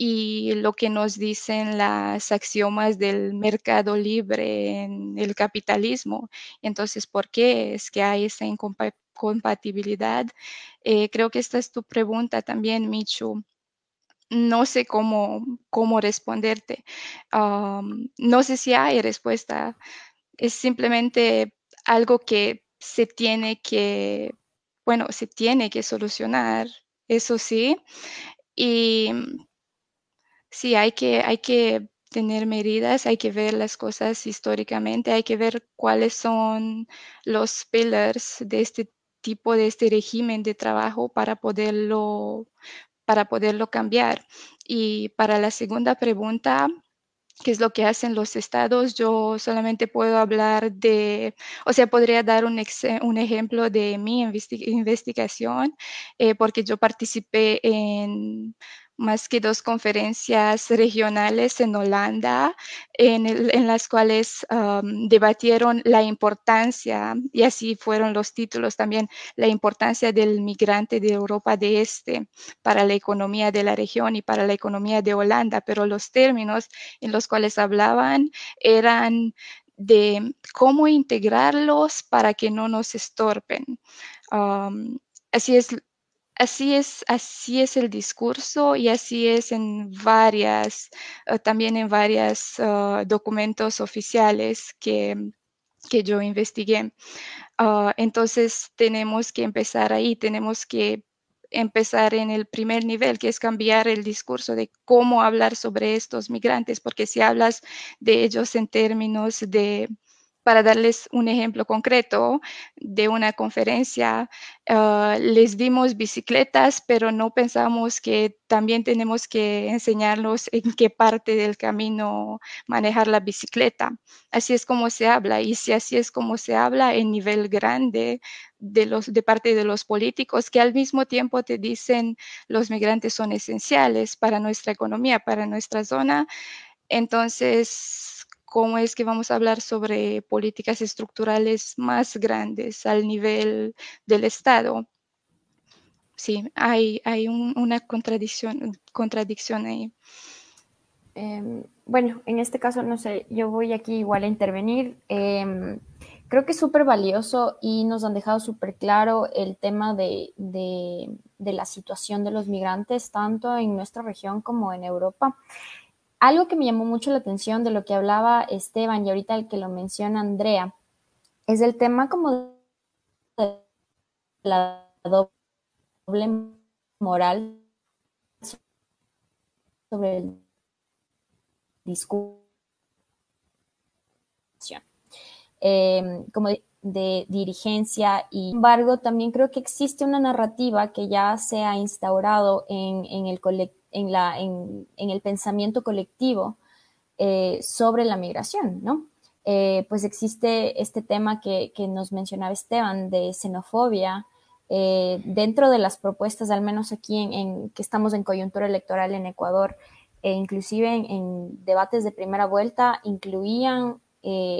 y lo que nos dicen las axiomas del mercado libre en el capitalismo. Entonces, ¿por qué es que hay esa incompatibilidad? Eh, creo que esta es tu pregunta también, Michu. No sé cómo, cómo responderte. no sé si hay respuesta. Es simplemente algo que se tiene que, bueno, se tiene que solucionar, eso sí. Y sí, hay que, hay que tener medidas, hay que ver las cosas históricamente, hay que ver cuáles son los pillars de este tipo, de este régimen de trabajo para poderlo, para poderlo cambiar. Y para la segunda pregunta, qué es lo que hacen los estados. Yo solamente puedo hablar de, o sea, podría dar un, un ejemplo de mi investigación, eh, porque yo participé en más que dos conferencias regionales en Holanda, en, las cuales debatieron la importancia, y así fueron los títulos también, la importancia del migrante de Europa de Este para la economía de la región y para la economía de Holanda, pero los términos en los cuales hablaban eran de cómo integrarlos para que no nos estorpen. así es así es, así es el discurso y así es en varias, eh, también en varios eh, documentos oficiales que, que yo investigué. Ah, entonces tenemos que empezar ahí, tenemos que empezar en el primer nivel, que es cambiar el discurso de cómo hablar sobre estos migrantes, porque si hablas de ellos en términos de para darles un ejemplo concreto de una conferencia, ah, les dimos bicicletas, pero no pensamos que también tenemos que enseñarlos en qué parte del camino manejar la bicicleta. Así es como se habla y si así es como se habla en nivel grande de, los, de parte de los políticos que al mismo tiempo te dicen los migrantes son esenciales para nuestra economía, para nuestra zona, entonces cómo es que vamos a hablar sobre políticas estructurales más grandes al nivel del Estado. Sí, hay, hay una contradicción, contradicción ahí. Em, bueno, en este caso, no sé, yo voy aquí igual a intervenir. Em, creo que es súper valioso y nos han dejado súper claro el tema de, de, de, la situación de los migrantes, tanto en nuestra región como en Europa. Algo que me llamó mucho la atención de lo que hablaba Esteban y ahorita el que lo menciona Andrea, es el tema como de la doble moral sobre el discurso. Eh, como de, dirigencia y sin embargo también creo que existe una narrativa que ya se ha instaurado en, en el colectivo en, la, en, el pensamiento colectivo eh, sobre la migración, ¿no? Eh, pues existe este tema que, nos mencionaba Esteban de xenofobia eh, dentro de las propuestas, al menos aquí en, que estamos en coyuntura electoral en Ecuador, e inclusive en, debates de primera vuelta incluían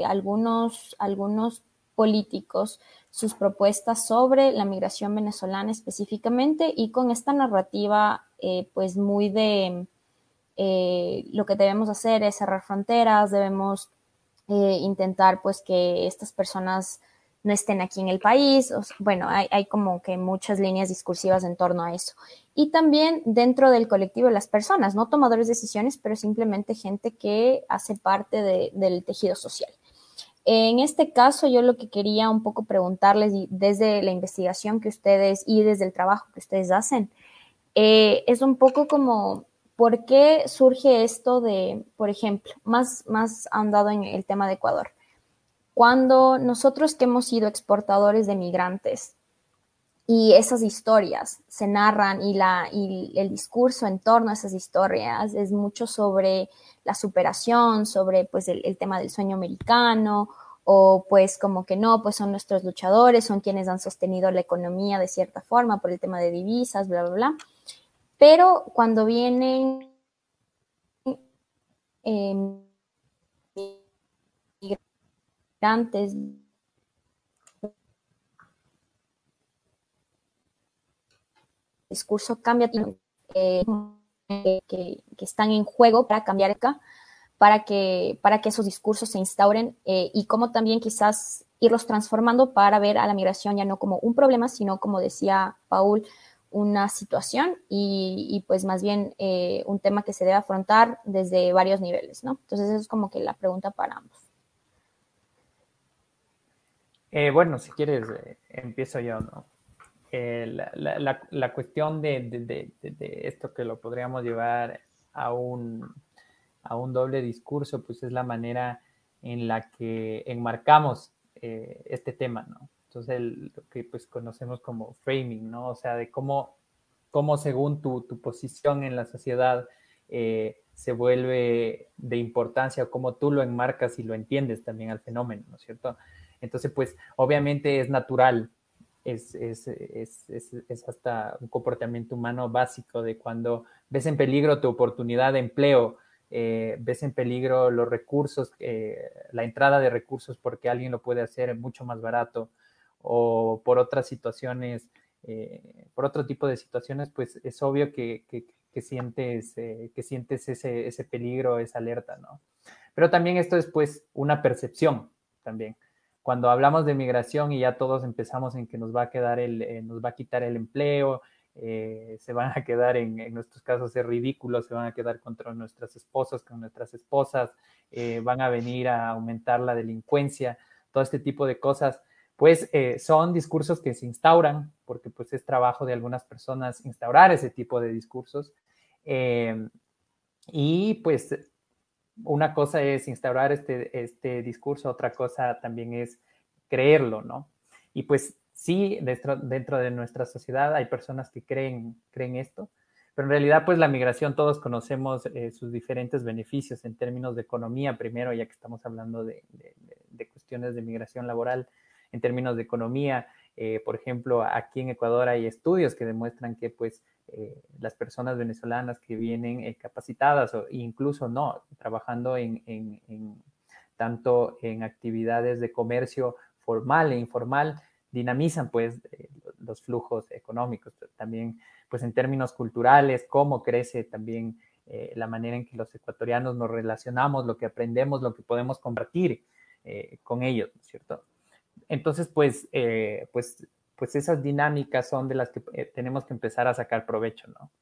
algunos, algunos políticos sus propuestas sobre la migración venezolana específicamente y con esta narrativa eh, pues muy de eh, lo que debemos hacer es cerrar fronteras, debemos intentar pues que estas personas no estén aquí en el país. bueno, hay, como que muchas líneas discursivas en torno a eso. Y también dentro del colectivo de las personas, no tomadores de decisiones, pero simplemente gente que hace parte del tejido social. En este caso, yo lo que quería un poco preguntarles desde la investigación que ustedes y desde el trabajo que ustedes hacen, eh, es un poco como, ¿por qué surge esto de, por ejemplo, más, más andado en el tema de Ecuador? Cuando nosotros que hemos sido exportadores de migrantes y esas historias se narran y, la, y el discurso en torno a esas historias es mucho sobre la superación, sobre pues el, tema del sueño americano o pues como que no, pues son nuestros luchadores, son quienes han sostenido la economía de cierta forma por el tema de divisas, bla, bla, bla. Pero cuando vienen eh, antes discurso cambia eh, que, están en juego para cambiar acá, para que, para que esos discursos se instauren eh, y cómo también quizás irlos transformando para ver a la migración ya no como un problema, sino como decía Paul, una situación y, pues más bien eh, un tema que se debe afrontar desde varios niveles, ¿no? Entonces eso es como que la pregunta para ambos. Eh, bueno, si quieres, eh, empiezo yo, ¿no? Eh, la, cuestión de, esto que lo podríamos llevar a un, a un doble discurso, pues es la manera en la que enmarcamos este tema, ¿no? Entonces, lo que pues conocemos como framing, ¿no? O sea, de cómo, cómo según tu, tu posición en la sociedad se vuelve de importancia o cómo tú lo enmarcas y lo entiendes también al fenómeno, ¿no es cierto? Entonces, pues obviamente es natural, es, hasta un comportamiento humano básico de cuando ves en peligro tu oportunidad de empleo, eh, ves en peligro los recursos, eh, la entrada de recursos porque alguien lo puede hacer mucho más barato o por otras situaciones, eh, por otro tipo de situaciones, pues es obvio que, sientes, que sientes ese, ese peligro, esa alerta, ¿no? Pero también esto es pues una percepción también cuando hablamos de migración y ya todos empezamos en que nos va a quedar el, eh, nos va a quitar el empleo, eh, se van a quedar en, en, nuestros casos es ridículo, se van a quedar contra nuestras esposas, con nuestras esposas, eh, van a venir a aumentar la delincuencia, todo este tipo de cosas, pues son discursos que se instauran, porque pues es trabajo de algunas personas instaurar ese tipo de discursos. y pues una cosa es instaurar este, este discurso, otra cosa también es creerlo, ¿no? Y pues sí, dentro, dentro de nuestra sociedad hay personas que creen, creen esto, pero en realidad pues la migración todos conocemos eh, sus diferentes beneficios en términos de economía, primero ya que estamos hablando de, de cuestiones de migración laboral, en términos de economía, eh, por ejemplo, aquí en Ecuador hay estudios que demuestran que pues eh, las personas venezolanas que vienen eh, capacitadas o incluso no, trabajando en, tanto en actividades de comercio formal e informal, dinamizan pues los flujos económicos. También pues en términos culturales, cómo crece también la manera en que los ecuatorianos nos relacionamos, lo que aprendemos, lo que podemos compartir con ellos, ¿no es cierto? Entonces, pues, eh, pues, pues esas dinámicas son de las que eh, tenemos que empezar a sacar provecho, ¿no?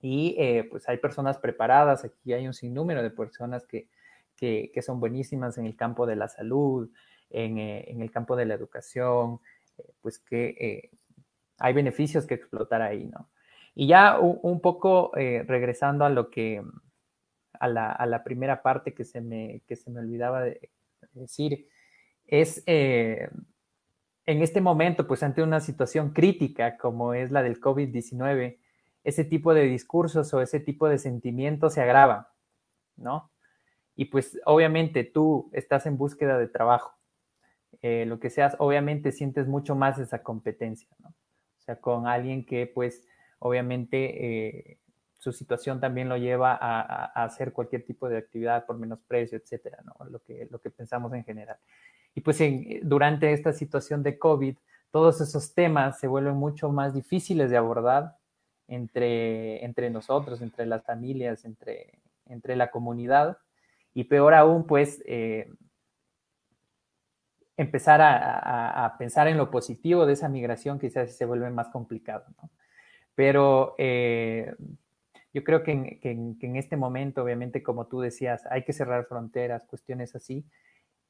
Y eh, pues hay personas preparadas, aquí hay un sinnúmero de personas que, que, son buenísimas en el campo de la salud, en, en el campo de la educación, pues que hay beneficios que explotar ahí, ¿no? Y ya un, poco regresando a lo que, a la, a la, primera parte que se me, que se me olvidaba de decir, es eh, en este momento, pues ante una situación crítica como es la del COVID-19, ese tipo de discursos o ese tipo de sentimientos se agravan, ¿no? Y pues obviamente tú estás en búsqueda de trabajo. Eh, lo que seas, obviamente sientes mucho más esa competencia, ¿no? O sea, con alguien que pues obviamente eh, su situación también lo lleva a, hacer cualquier tipo de actividad por menos precio, etcétera, ¿no? Lo que, lo que pensamos en general. Y pues durante esta situación de COVID, todos esos temas se vuelven mucho más difíciles de abordar entre, entre nosotros, entre las familias, entre, entre la comunidad. Y peor aún, pues, eh, empezar a, pensar en lo positivo de esa migración quizás se vuelve más complicado. Pero eh, yo creo que en, este momento, obviamente, como tú decías, hay que cerrar fronteras, cuestiones así,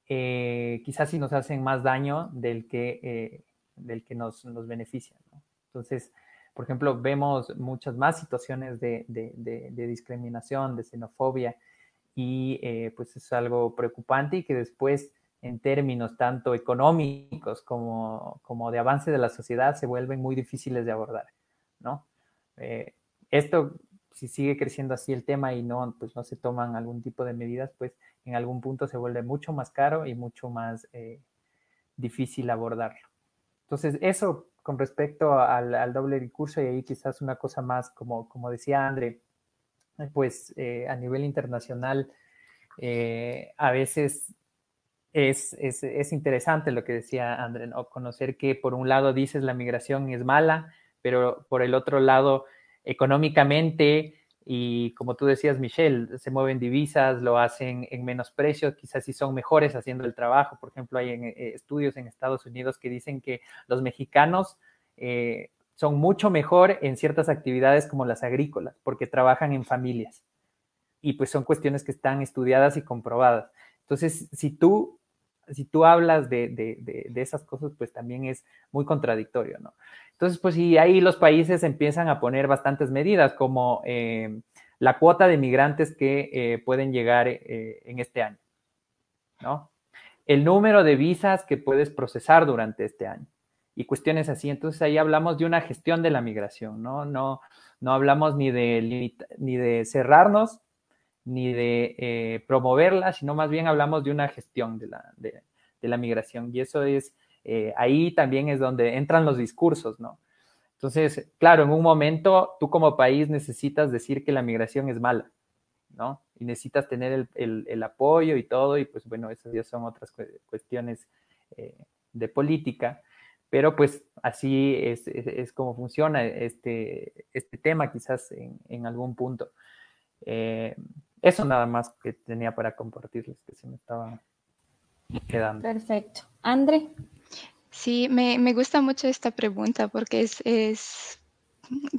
eh, quizás sí nos hacen más daño del que, eh, del que nos, nos benefician. Entonces, por ejemplo, vemos muchas más situaciones de, discriminación, de xenofobia, y eh, pues es algo preocupante y que después, en términos tanto económicos como, como de avance de la sociedad, se vuelven muy difíciles de abordar. ¿no? esto si sigue creciendo así el tema y no, pues no se toman algún tipo de medidas, pues en algún punto se vuelve mucho más caro y mucho más eh, difícil abordarlo. Entonces, eso con respecto al, doble discurso y ahí quizás una cosa más, como, como decía André, pues eh, a nivel internacional, eh, a veces es, es, es, interesante lo que decía André, ¿no? conocer que por un lado dices la migración es mala, pero por el otro lado económicamente y como tú decías, Michelle, se mueven divisas, lo hacen en menos precios, quizás si son mejores haciendo el trabajo. Por ejemplo, hay eh, estudios en Estados Unidos que dicen que los mexicanos eh, son mucho mejor en ciertas actividades como las agrícolas, porque trabajan en familias. Y pues son cuestiones que están estudiadas y comprobadas. Entonces, si tú, si tú hablas de, de, de esas cosas, pues también es muy contradictorio, ¿no? Entonces, pues sí, ahí los países empiezan a poner bastantes medidas, como eh, la cuota de migrantes que eh, pueden llegar eh, en este año, ¿no? El número de visas que puedes procesar durante este año y cuestiones así. Entonces ahí hablamos de una gestión de la migración, ¿no? No, no hablamos ni de, ni de cerrarnos ni de promoverla, sino más bien hablamos de una gestión de la, de la migración. Y eso es eh, ahí también es donde entran los discursos, ¿no? Entonces, claro, en un momento tú como país necesitas decir que la migración es mala, ¿no? Y necesitas tener el, apoyo y todo, y pues bueno, esas ya son otras cuestiones eh, de política, pero pues así es, como funciona este, este tema quizás en, algún punto. Eh, eso nada más que tenía para compartirles, que se me estaba quedando. Perfecto. André. Sí, me, me gusta mucho esta pregunta porque es, es,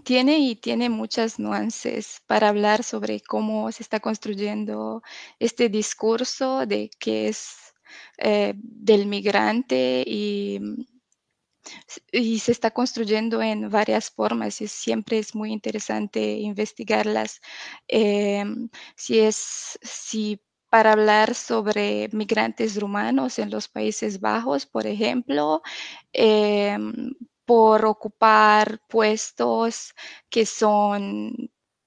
tiene y tiene muchas nuances para hablar sobre cómo se está construyendo este discurso de que es eh, del migrante y, y se está construyendo en varias formas y siempre es muy interesante investigarlas. Em, si es, si para hablar sobre migrantes rumanos en los Países Bajos, por ejemplo, em, por ocupar puestos que son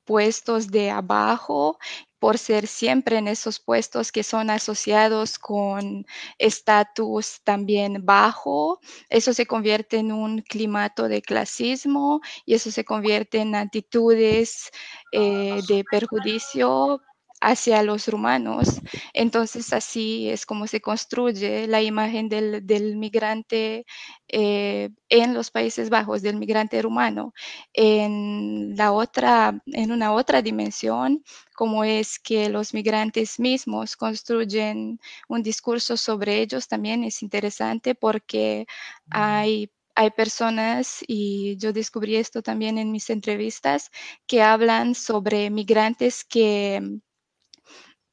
puestos de abajo, por ser siempre en esos puestos que son asociados con estatus también bajo, eso se convierte en un climato de clasismo y eso se convierte en actitudes eh, de perjuicio hacia los rumanos. Entonces así es como se construye la imagen del, migrante eh, en los Países Bajos, del migrante rumano. En, la otra, en una otra dimensión, como es que los migrantes mismos construyen un discurso sobre ellos, también es interesante porque hay hay personas, y yo descubrí esto también en mis entrevistas, que hablan sobre migrantes que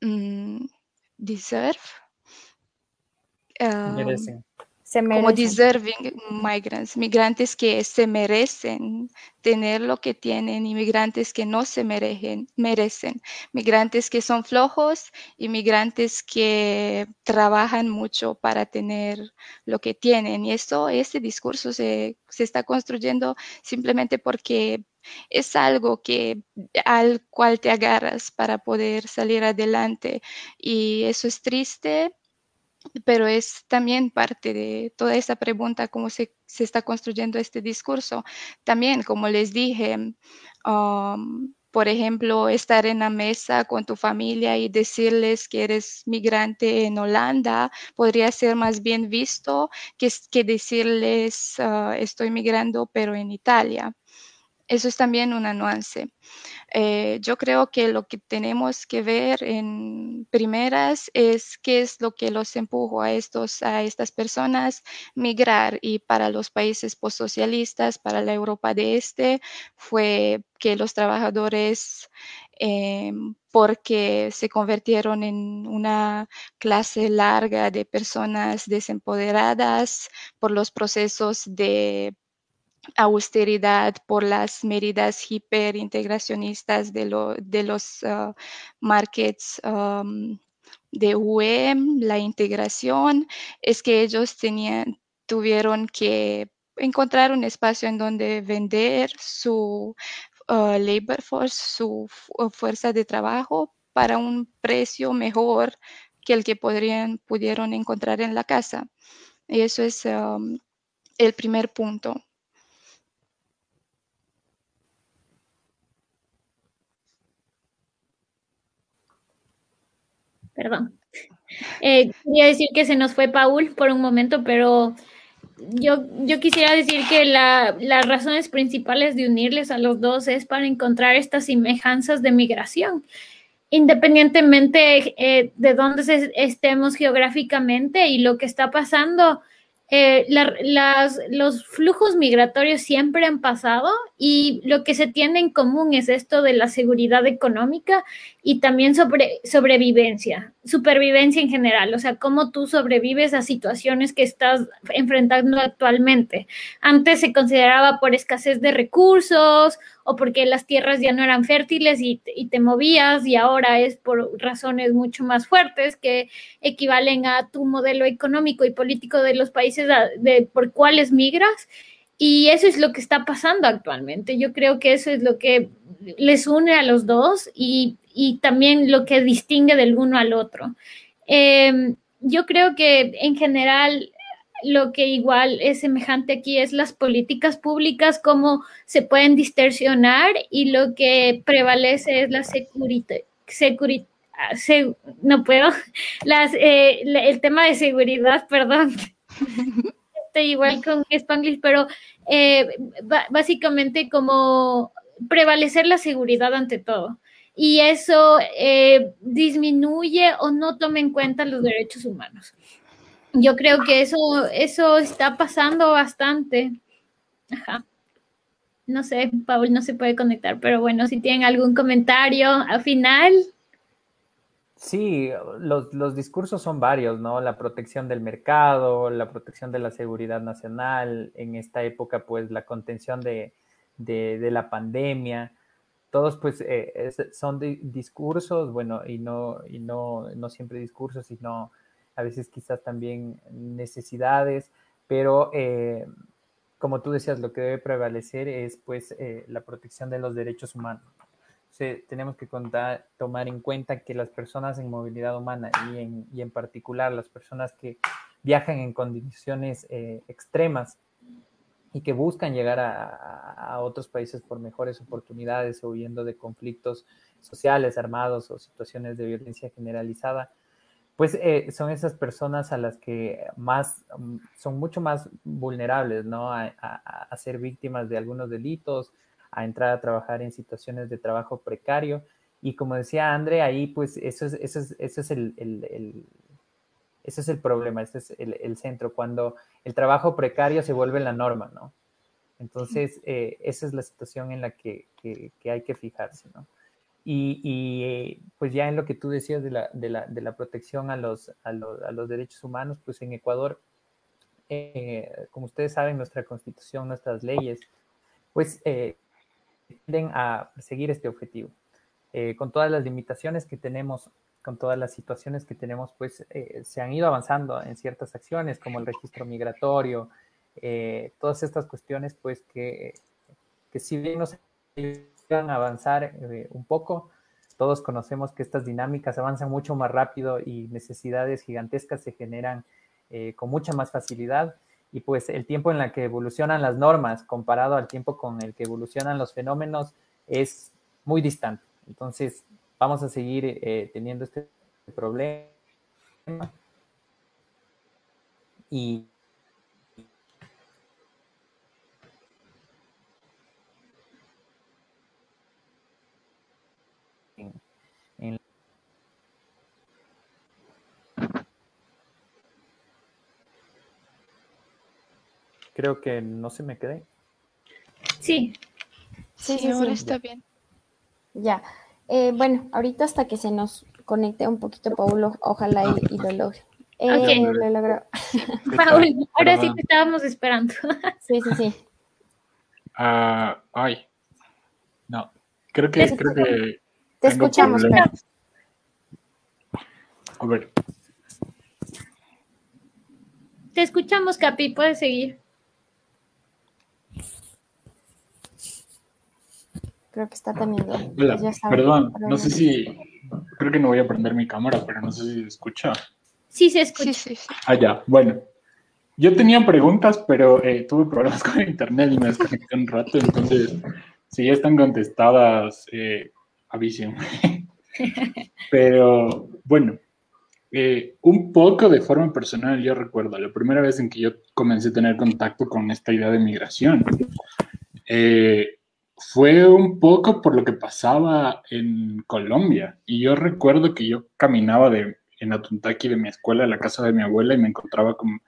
um, deserve um, merecen. Como deserving migrants, migrantes que se merecen tener lo que tienen, inmigrantes que no se merecen, merecen, migrantes que son flojos, inmigrantes que trabajan mucho para tener lo que tienen. Y eso, ese discurso se, se está construyendo simplemente porque es algo que al cual te agarras para poder salir adelante y eso es triste pero es también parte de toda esa pregunta, cómo se, está construyendo este discurso. También, como les dije, um, por ejemplo, estar en la mesa con tu familia y decirles que eres migrante en Holanda podría ser más bien visto que, que decirles ah, estoy migrando pero en Italia. Eso es también una nuance. Eh, yo creo que lo que tenemos que ver en primeras es qué es lo que los empujó a, a estas personas migrar y para los países postsocialistas, para la Europa de Este, fue que los trabajadores eh, porque se convirtieron en una clase larga de personas desempoderadas por los procesos de austeridad por las medidas hiperintegracionistas de, de los uh, markets de UE, la integración, es que ellos tenían, tuvieron que encontrar un espacio en donde vender su uh, labor force, su uh, fuerza de trabajo para un precio mejor que el que podrían, pudieron encontrar en la casa. Y eso es el primer punto. Perdón. Eh, quería decir que se nos fue Paul por un momento, pero yo, yo quisiera decir que las razones principales de unirles a los dos es para encontrar estas semejanzas de migración. Independientemente eh, de dónde estemos geográficamente y lo que está pasando, eh, las, los flujos migratorios siempre han pasado y lo que se tiene en común es esto de la seguridad económica y también sobre sobrevivencia, supervivencia en general, o sea, cómo tú sobrevives a situaciones que estás enfrentando actualmente. Antes se consideraba por escasez de recursos o porque las tierras ya no eran fértiles y, te movías y ahora es por razones mucho más fuertes que equivalen a tu modelo económico y político de los países de, por cuáles migras. Y eso es lo que está pasando actualmente. Yo creo que eso es lo que les une a los dos y, y también lo que distingue del uno al otro. Eh, yo creo que en general lo que igual es semejante aquí es las políticas públicas, cómo se pueden distorsionar y lo que prevalece es la seguridad. Ah, no puedo, las, eh, el tema de seguridad, perdón. Estoy igual con Spanglish, pero eh, básicamente como prevalecer la seguridad ante todo y eso eh, disminuye o no toma en cuenta los derechos humanos. Yo creo que eso, eso está pasando bastante. Ajá. No sé, Paul no se puede conectar, pero bueno, si tienen algún comentario al final. Sí, los, los, discursos son varios, ¿no? La protección del mercado, la protección de la seguridad nacional, en esta época, pues la contención de, de, la pandemia todos pues eh, son discursos, bueno, y no, y no, no siempre discursos, sino a veces quizás también necesidades, pero eh, como tú decías, lo que debe prevalecer es pues eh, la protección de los derechos humanos. tenemos que contar, tomar en cuenta que las personas en movilidad humana y en, y en particular las personas que viajan en condiciones extremas, y que buscan llegar a, otros países por mejores oportunidades o huyendo de conflictos sociales, armados o situaciones de violencia generalizada, pues eh, son esas personas a las que más mm, son mucho más vulnerables, ¿no? A, ser víctimas de algunos delitos, a entrar a trabajar en situaciones de trabajo precario. Y como decía André, ahí pues eso es, eso es, eso es el, ese es el problema, ese es el, centro, cuando el trabajo precario se vuelve la norma, ¿no? Entonces, eh, esa es la situación en la que, hay que fijarse, ¿no? Y, eh, pues ya en lo que tú decías de la, protección a los, a, los, derechos humanos, pues en Ecuador, eh, como ustedes saben, nuestra constitución, nuestras leyes, pues tienden a perseguir este objetivo. con todas las limitaciones que tenemos con todas las situaciones que tenemos, pues eh, se han ido avanzando en ciertas acciones como el registro migratorio, eh, todas estas cuestiones, pues que, que si bien nos a avanzar eh, un poco, todos conocemos que estas dinámicas avanzan mucho más rápido y necesidades gigantescas se generan con mucha más facilidad y pues el tiempo en la que evolucionan las normas comparado al tiempo con el que evolucionan los fenómenos es muy distante. Entonces, vamos a seguir eh, teniendo este problema. Y Creo que no se me quedé. Sí. Sí, sí, ahora está bien. Ya. Eh, bueno, ahorita hasta que se nos conecte un poquito, Paulo, ojalá y, lo logre. Eh, Lo logró. Paul, ahora sí te estábamos esperando. sí, sí, sí. Ah, ay. No. Creo que. Creo que te escuchamos, pero... A ver. Te escuchamos, Capi, puedes seguir. Creo que está teniendo. Hola, perdón, no sé si. Creo que no voy a prender mi cámara, pero no sé si se escucha. Sí, se escucha. Sí, sí, Ah, ya, bueno. Yo tenía preguntas, pero eh, tuve problemas con el internet y me desconecté un rato, entonces, si ya están contestadas, eh, avisen. pero, bueno, eh, un poco de forma personal, yo recuerdo la primera vez en que yo comencé a tener contacto con esta idea de migración. Eh, fue un poco por lo que pasaba en Colombia. Y yo recuerdo que yo caminaba de, en Atuntaki de mi escuela a la casa de mi abuela y me encontraba con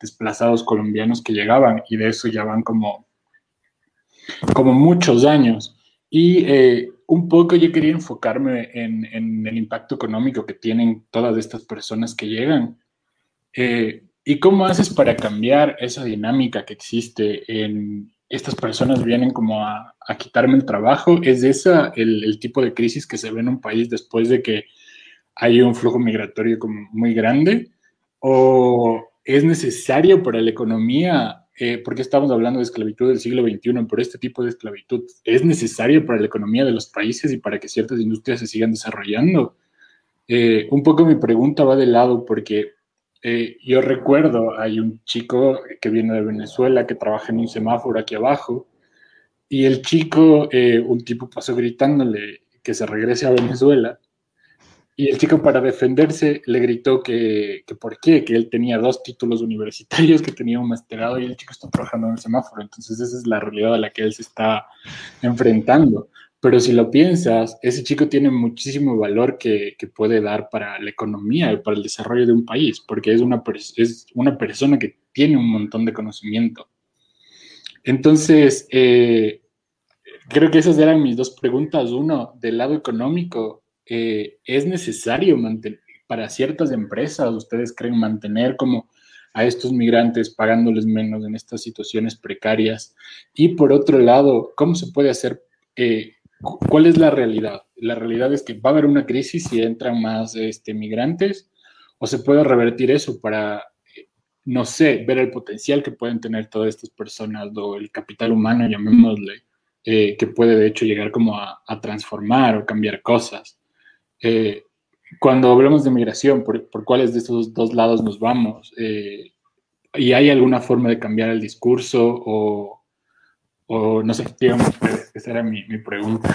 desplazados colombianos que llegaban y de eso ya van como, como muchos años. Y eh, un poco yo quería enfocarme en, en, el impacto económico que tienen todas estas personas que llegan. Eh, ¿Y cómo haces para cambiar esa dinámica que existe en, estas personas vienen como a, quitarme el trabajo. ¿Es esa el, tipo de crisis que se ve en un país después de que hay un flujo migratorio como muy grande? ¿O es necesario para la economía? Eh, porque estamos hablando de esclavitud del siglo XXI, pero este tipo de esclavitud es necesario para la economía de los países y para que ciertas industrias se sigan desarrollando. Eh, un poco mi pregunta va de lado porque eh, yo recuerdo, hay un chico que viene de Venezuela que trabaja en un semáforo aquí abajo y el chico, eh, un tipo pasó gritándole que se regrese a Venezuela y el chico para defenderse le gritó que, que por qué, que él tenía dos títulos universitarios, que tenía un masterado y el chico está trabajando en el semáforo. Entonces esa es la realidad a la que él se está enfrentando. Pero si lo piensas, ese chico tiene muchísimo valor que, que, puede dar para la economía y para el desarrollo de un país, porque es una, es una persona que tiene un montón de conocimiento. Entonces, eh, creo que esas eran mis dos preguntas. Uno, del lado económico, eh, ¿es necesario mantener, para ciertas empresas, ustedes creen mantener como a estos migrantes pagándoles menos en estas situaciones precarias? Y por otro lado, ¿cómo se puede hacer eh, ¿Cuál es la realidad? La realidad es que va a haber una crisis si entran más este, migrantes o se puede revertir eso para, no sé, ver el potencial que pueden tener todas estas personas o el capital humano, llamémosle, eh, que puede de hecho llegar como a, transformar o cambiar cosas. Eh, cuando hablamos de migración, ¿por, cuáles de estos dos lados nos vamos? Eh, ¿Y hay alguna forma de cambiar el discurso o, o no sé, digamos, esa era mi, mi pregunta.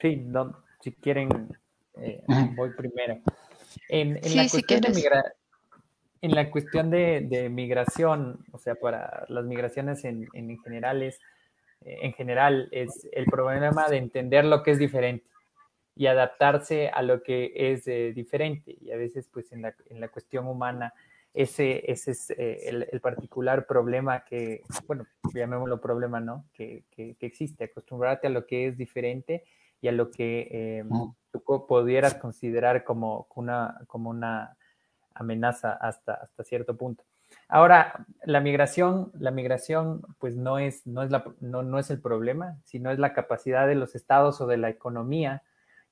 Sí, no, si quieren, eh, voy primero. En, en, la cuestión de en la cuestión de, migración, o sea, para las migraciones en, en, general es, en general es el problema de entender lo que es diferente y adaptarse a lo que es eh, diferente. Y a veces, pues, en la, en la cuestión humana, ese, ese es eh, el, particular problema que, bueno, llamémoslo problema, ¿no? Que, que, existe, acostumbrarte a lo que es diferente y a lo que eh, tú pudieras considerar como una, como una amenaza hasta, hasta cierto punto. Ahora, la migración, la migración, pues no es, no, es la, no, no es el problema, sino es la capacidad de los estados o de la economía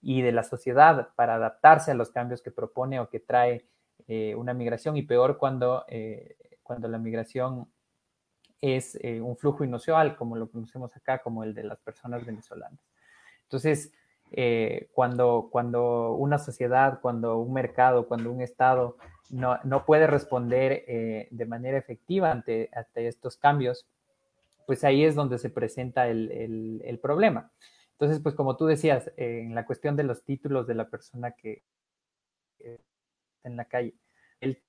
y de la sociedad para adaptarse a los cambios que propone o que trae eh, una migración y peor cuando, eh, cuando la migración es eh, un flujo inusual, como lo conocemos acá, como el de las personas venezolanas. Entonces, cuando, cuando una sociedad, cuando un mercado, cuando un Estado no, no puede responder de manera efectiva ante, ante, estos cambios, pues ahí es donde se presenta el, el, el problema. Entonces, pues como tú decías, en la cuestión de los títulos de la persona que está en la calle, él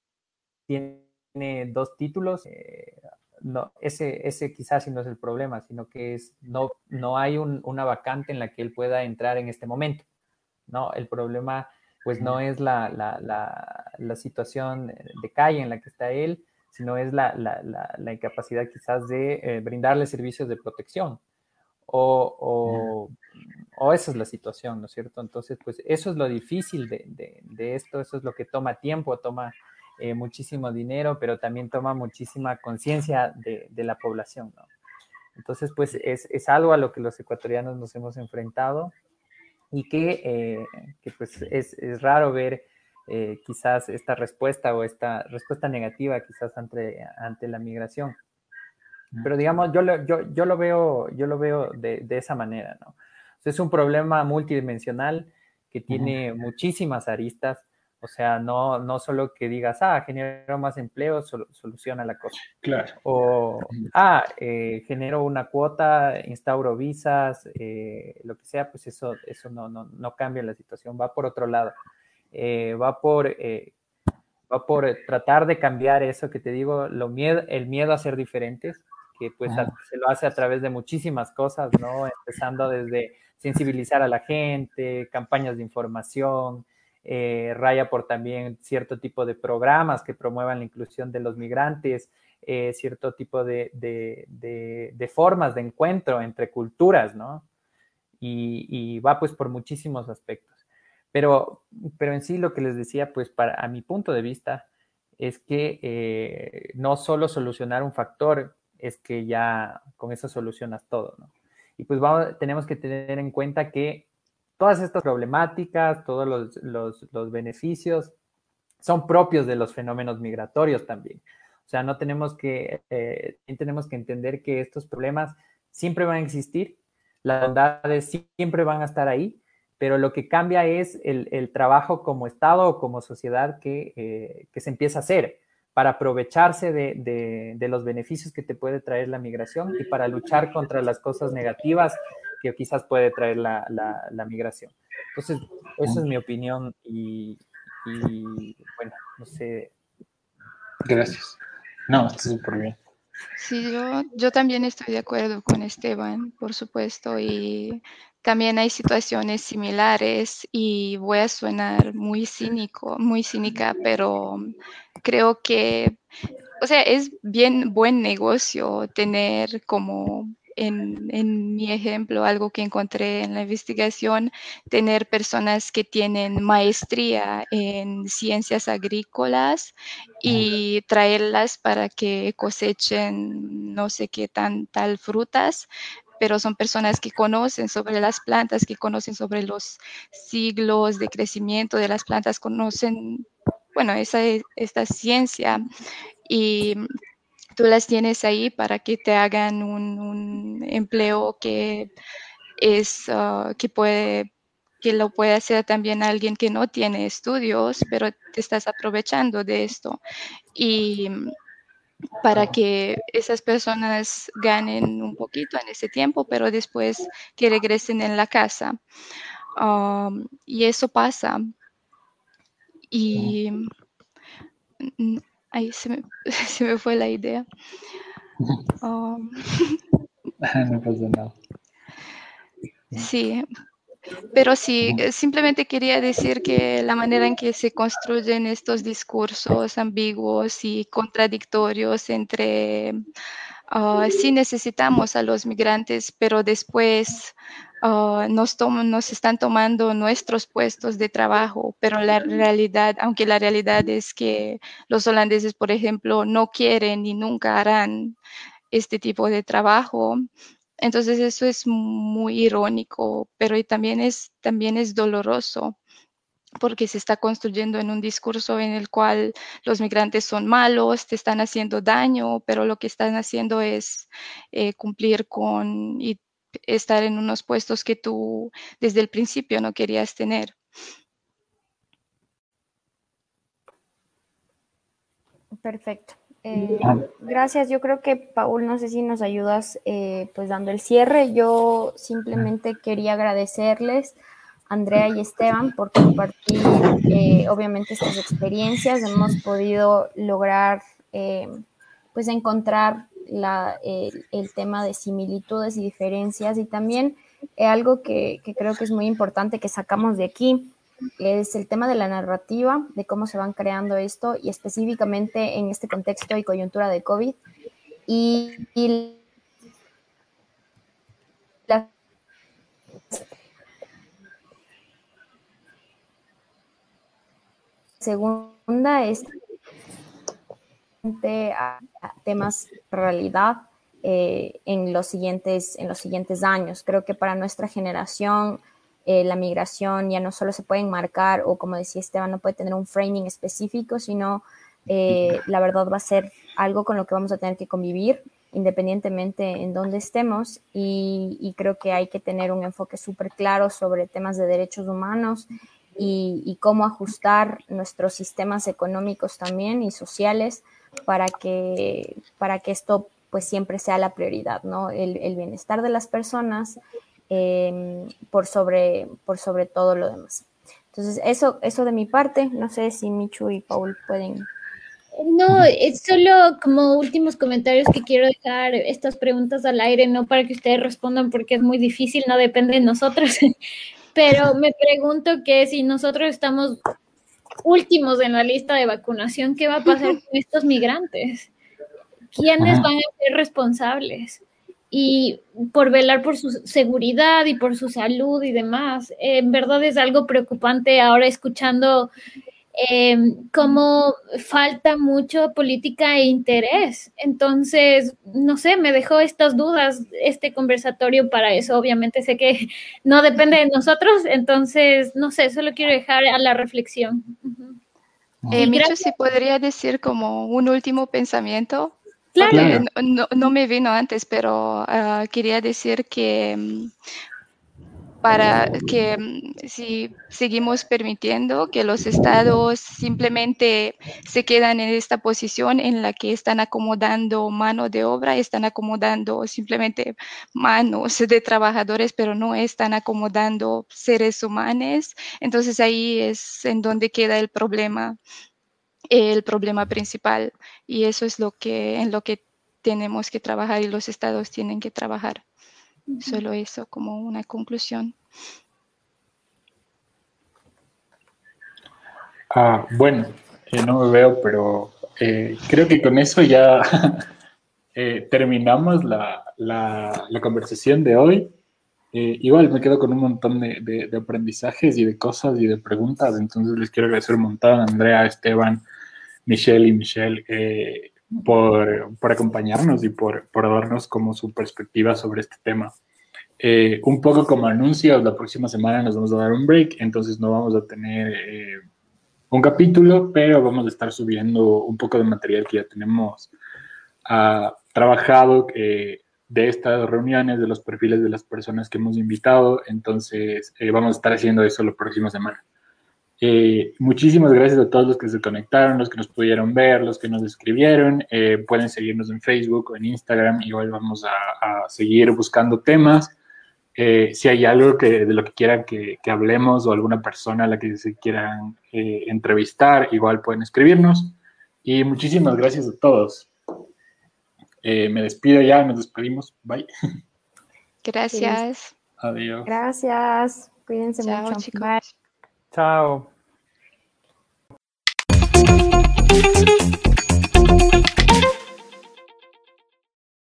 tiene dos títulos, eh, no, ese, ese quizás sí no es el problema, sino que es, no, no hay un, una vacante en la que él pueda entrar en este momento, ¿no? El problema, pues no es la, la, la, la situación de calle en la que está él, sino es la, la incapacidad quizás de eh, brindarle servicios de protección, o, o, o, esa es la situación, ¿no es cierto? Entonces, pues eso es lo difícil de, de, de esto, eso es lo que toma tiempo, toma eh, muchísimo dinero, pero también toma muchísima conciencia de, de, la población, ¿no? Entonces, pues es, es, algo a lo que los ecuatorianos nos hemos enfrentado y que, eh, que pues es, es, raro ver eh, quizás esta respuesta o esta respuesta negativa quizás ante, ante la migración. Pero digamos, yo lo, yo, yo lo veo, yo lo veo de, de esa manera, ¿no? Es un problema multidimensional que tiene uh -huh. muchísimas aristas. O sea, no, no solo que digas, ah, genero más empleo, sol, soluciona la cosa. Claro. O, ah, eh, genero una cuota, instauro visas, eh, lo que sea, pues eso, eso no, no, no cambia la situación, va por otro lado. Eh, va por va por tratar de cambiar eso que te digo, lo miedo, el miedo a ser diferentes, que pues se lo hace a través de muchísimas cosas, ¿no? Empezando desde sensibilizar a la gente, campañas de información, eh, raya por también cierto tipo de programas que promuevan la inclusión de los migrantes, eh, cierto tipo de, de, de, formas de encuentro entre culturas, ¿no? Y, y, va pues por muchísimos aspectos. Pero, pero en sí lo que les decía, pues para, a mi punto de vista, es que eh, no solo solucionar un factor es que ya con eso solucionas todo, ¿no? Y pues tenemos que tener en cuenta que todas estas problemáticas, todos los, los, los, beneficios son propios de los fenómenos migratorios también. O sea, no tenemos que, eh, tenemos que entender que estos problemas siempre van a existir, las bondades siempre van a estar ahí, pero lo que cambia es el, el trabajo como Estado o como sociedad que, eh, que se empieza a hacer para aprovecharse de, de, de, los beneficios que te puede traer la migración y para luchar contra las cosas negativas que quizás puede traer la, la, la migración. Entonces, esa es mi opinión y, y, bueno, no sé. Gracias. No, está súper bien. Sí, yo, yo también estoy de acuerdo con Esteban, por supuesto, y también hay situaciones similares y voy a sonar muy cínico, muy cínica, pero creo que, o sea, es bien buen negocio tener como en, en, mi ejemplo, algo que encontré en la investigación, tener personas que tienen maestría en ciencias agrícolas y traerlas para que cosechen no sé qué tan tal frutas, pero son personas que conocen sobre las plantas, que conocen sobre los siglos de crecimiento de las plantas, conocen, bueno, esa esta ciencia y tú las tienes ahí para que te hagan un, empleo que es, uh, que puede que lo puede hacer también alguien que no tiene estudios, pero te estás aprovechando de esto. Y para que esas personas ganen un poquito en ese tiempo, pero después que regresen en la casa. Um, y eso pasa. Y ahí se me, se me fue la idea. Um, no pasa nada. Sí, pero sí, simplemente quería decir que la manera en que se construyen estos discursos ambiguos y contradictorios entre uh, sí necesitamos a los migrantes, pero después uh, nos, nos están tomando nuestros puestos de trabajo, pero la realidad, aunque la realidad es que los holandeses, por ejemplo, no quieren y nunca harán este tipo de trabajo, entonces eso es muy irónico, pero también es, también es doloroso porque se está construyendo en un discurso en el cual los migrantes son malos, te están haciendo daño, pero lo que están haciendo es eh, cumplir con y estar en unos puestos que tú desde el principio no querías tener. Perfecto. Eh, gracias. Yo creo que Paul, no sé si nos ayudas eh, pues dando el cierre. Yo simplemente quería agradecerles, Andrea y Esteban, por compartir eh, obviamente estas experiencias. Hemos podido lograr pues encontrar la, el tema de similitudes y diferencias y también algo que, que creo que es muy importante que sacamos de aquí es el tema de la narrativa, de cómo se van creando esto y específicamente en este contexto y coyuntura de COVID. Y, la segunda es a, temas realidad eh, en, los siguientes, en los siguientes años. Creo que para nuestra generación eh, la migración ya no solo se puede enmarcar o como decía Esteban, no puede tener un framing específico, sino eh, la verdad va a ser algo con lo que vamos a tener que convivir independientemente en dónde estemos y, creo que hay que tener un enfoque súper claro sobre temas de derechos humanos y, cómo ajustar nuestros sistemas económicos también y sociales para que, para que esto pues siempre sea la prioridad, ¿no? El, el bienestar de las personas, Em, por, sobre, por sobre todo lo demás. Entonces, eso, eso de mi parte, no sé si Michu y Paul pueden. No, es solo como últimos comentarios que quiero dejar estas preguntas al aire, no para que ustedes respondan porque es muy difícil, no depende de nosotros, pero me pregunto que si nosotros estamos últimos en la lista de vacunación, ¿qué va a pasar con estos migrantes? ¿Quiénes van a ser responsables? Y por velar por su seguridad y por su salud y demás. en verdad es algo preocupante ahora escuchando em, cómo falta mucho política e interés. Entonces, no sé, me dejó estas dudas este conversatorio para eso. Obviamente sé que no depende de nosotros, entonces, no sé, solo quiero dejar a la reflexión. Eh, Micho, si podría decir como un último pensamiento Claro. No, me vino antes, pero ah, quería decir que mm, para que mm, si seguimos permitiendo que los estados simplemente se quedan en esta posición en la que están acomodando mano de obra, están acomodando simplemente manos de trabajadores, pero no están acomodando seres humanos, entonces ahí es en donde queda el problema el problema principal y eso es lo que en lo que tenemos que trabajar y los estados tienen que trabajar. Solo eso como una conclusión. Ah, bueno, eh, no me veo, pero eh, creo que con eso ya eh, terminamos la, la, conversación de hoy. igual me quedo con un montón de, de, aprendizajes y de cosas y de preguntas, entonces les quiero agradecer un montón a Andrea, Esteban, Michelle y Michelle eh, por, por, acompañarnos y por, por, darnos como su perspectiva sobre este tema. Eh, un poco como anuncio, la próxima semana nos vamos a dar un break, entonces no vamos a tener eh, un capítulo, pero vamos a estar subiendo un poco de material que ya tenemos uh, trabajado de estas reuniones, de los perfiles de las personas que hemos invitado, entonces vamos a estar haciendo eso la próxima semana. Eh, muchísimas gracias a todos los que se conectaron, los que nos pudieron ver, los que nos escribieron. Eh, pueden seguirnos en Facebook o en Instagram. Igual vamos a, seguir buscando temas. Eh, si hay algo que, de lo que quieran que, hablemos o alguna persona a la que se quieran entrevistar, igual pueden escribirnos. Y muchísimas gracias a todos. me despido ya, nos despedimos. Bye. Gracias. Adiós. Gracias. Cuídense mucho. Chicos. Bye. Tchau.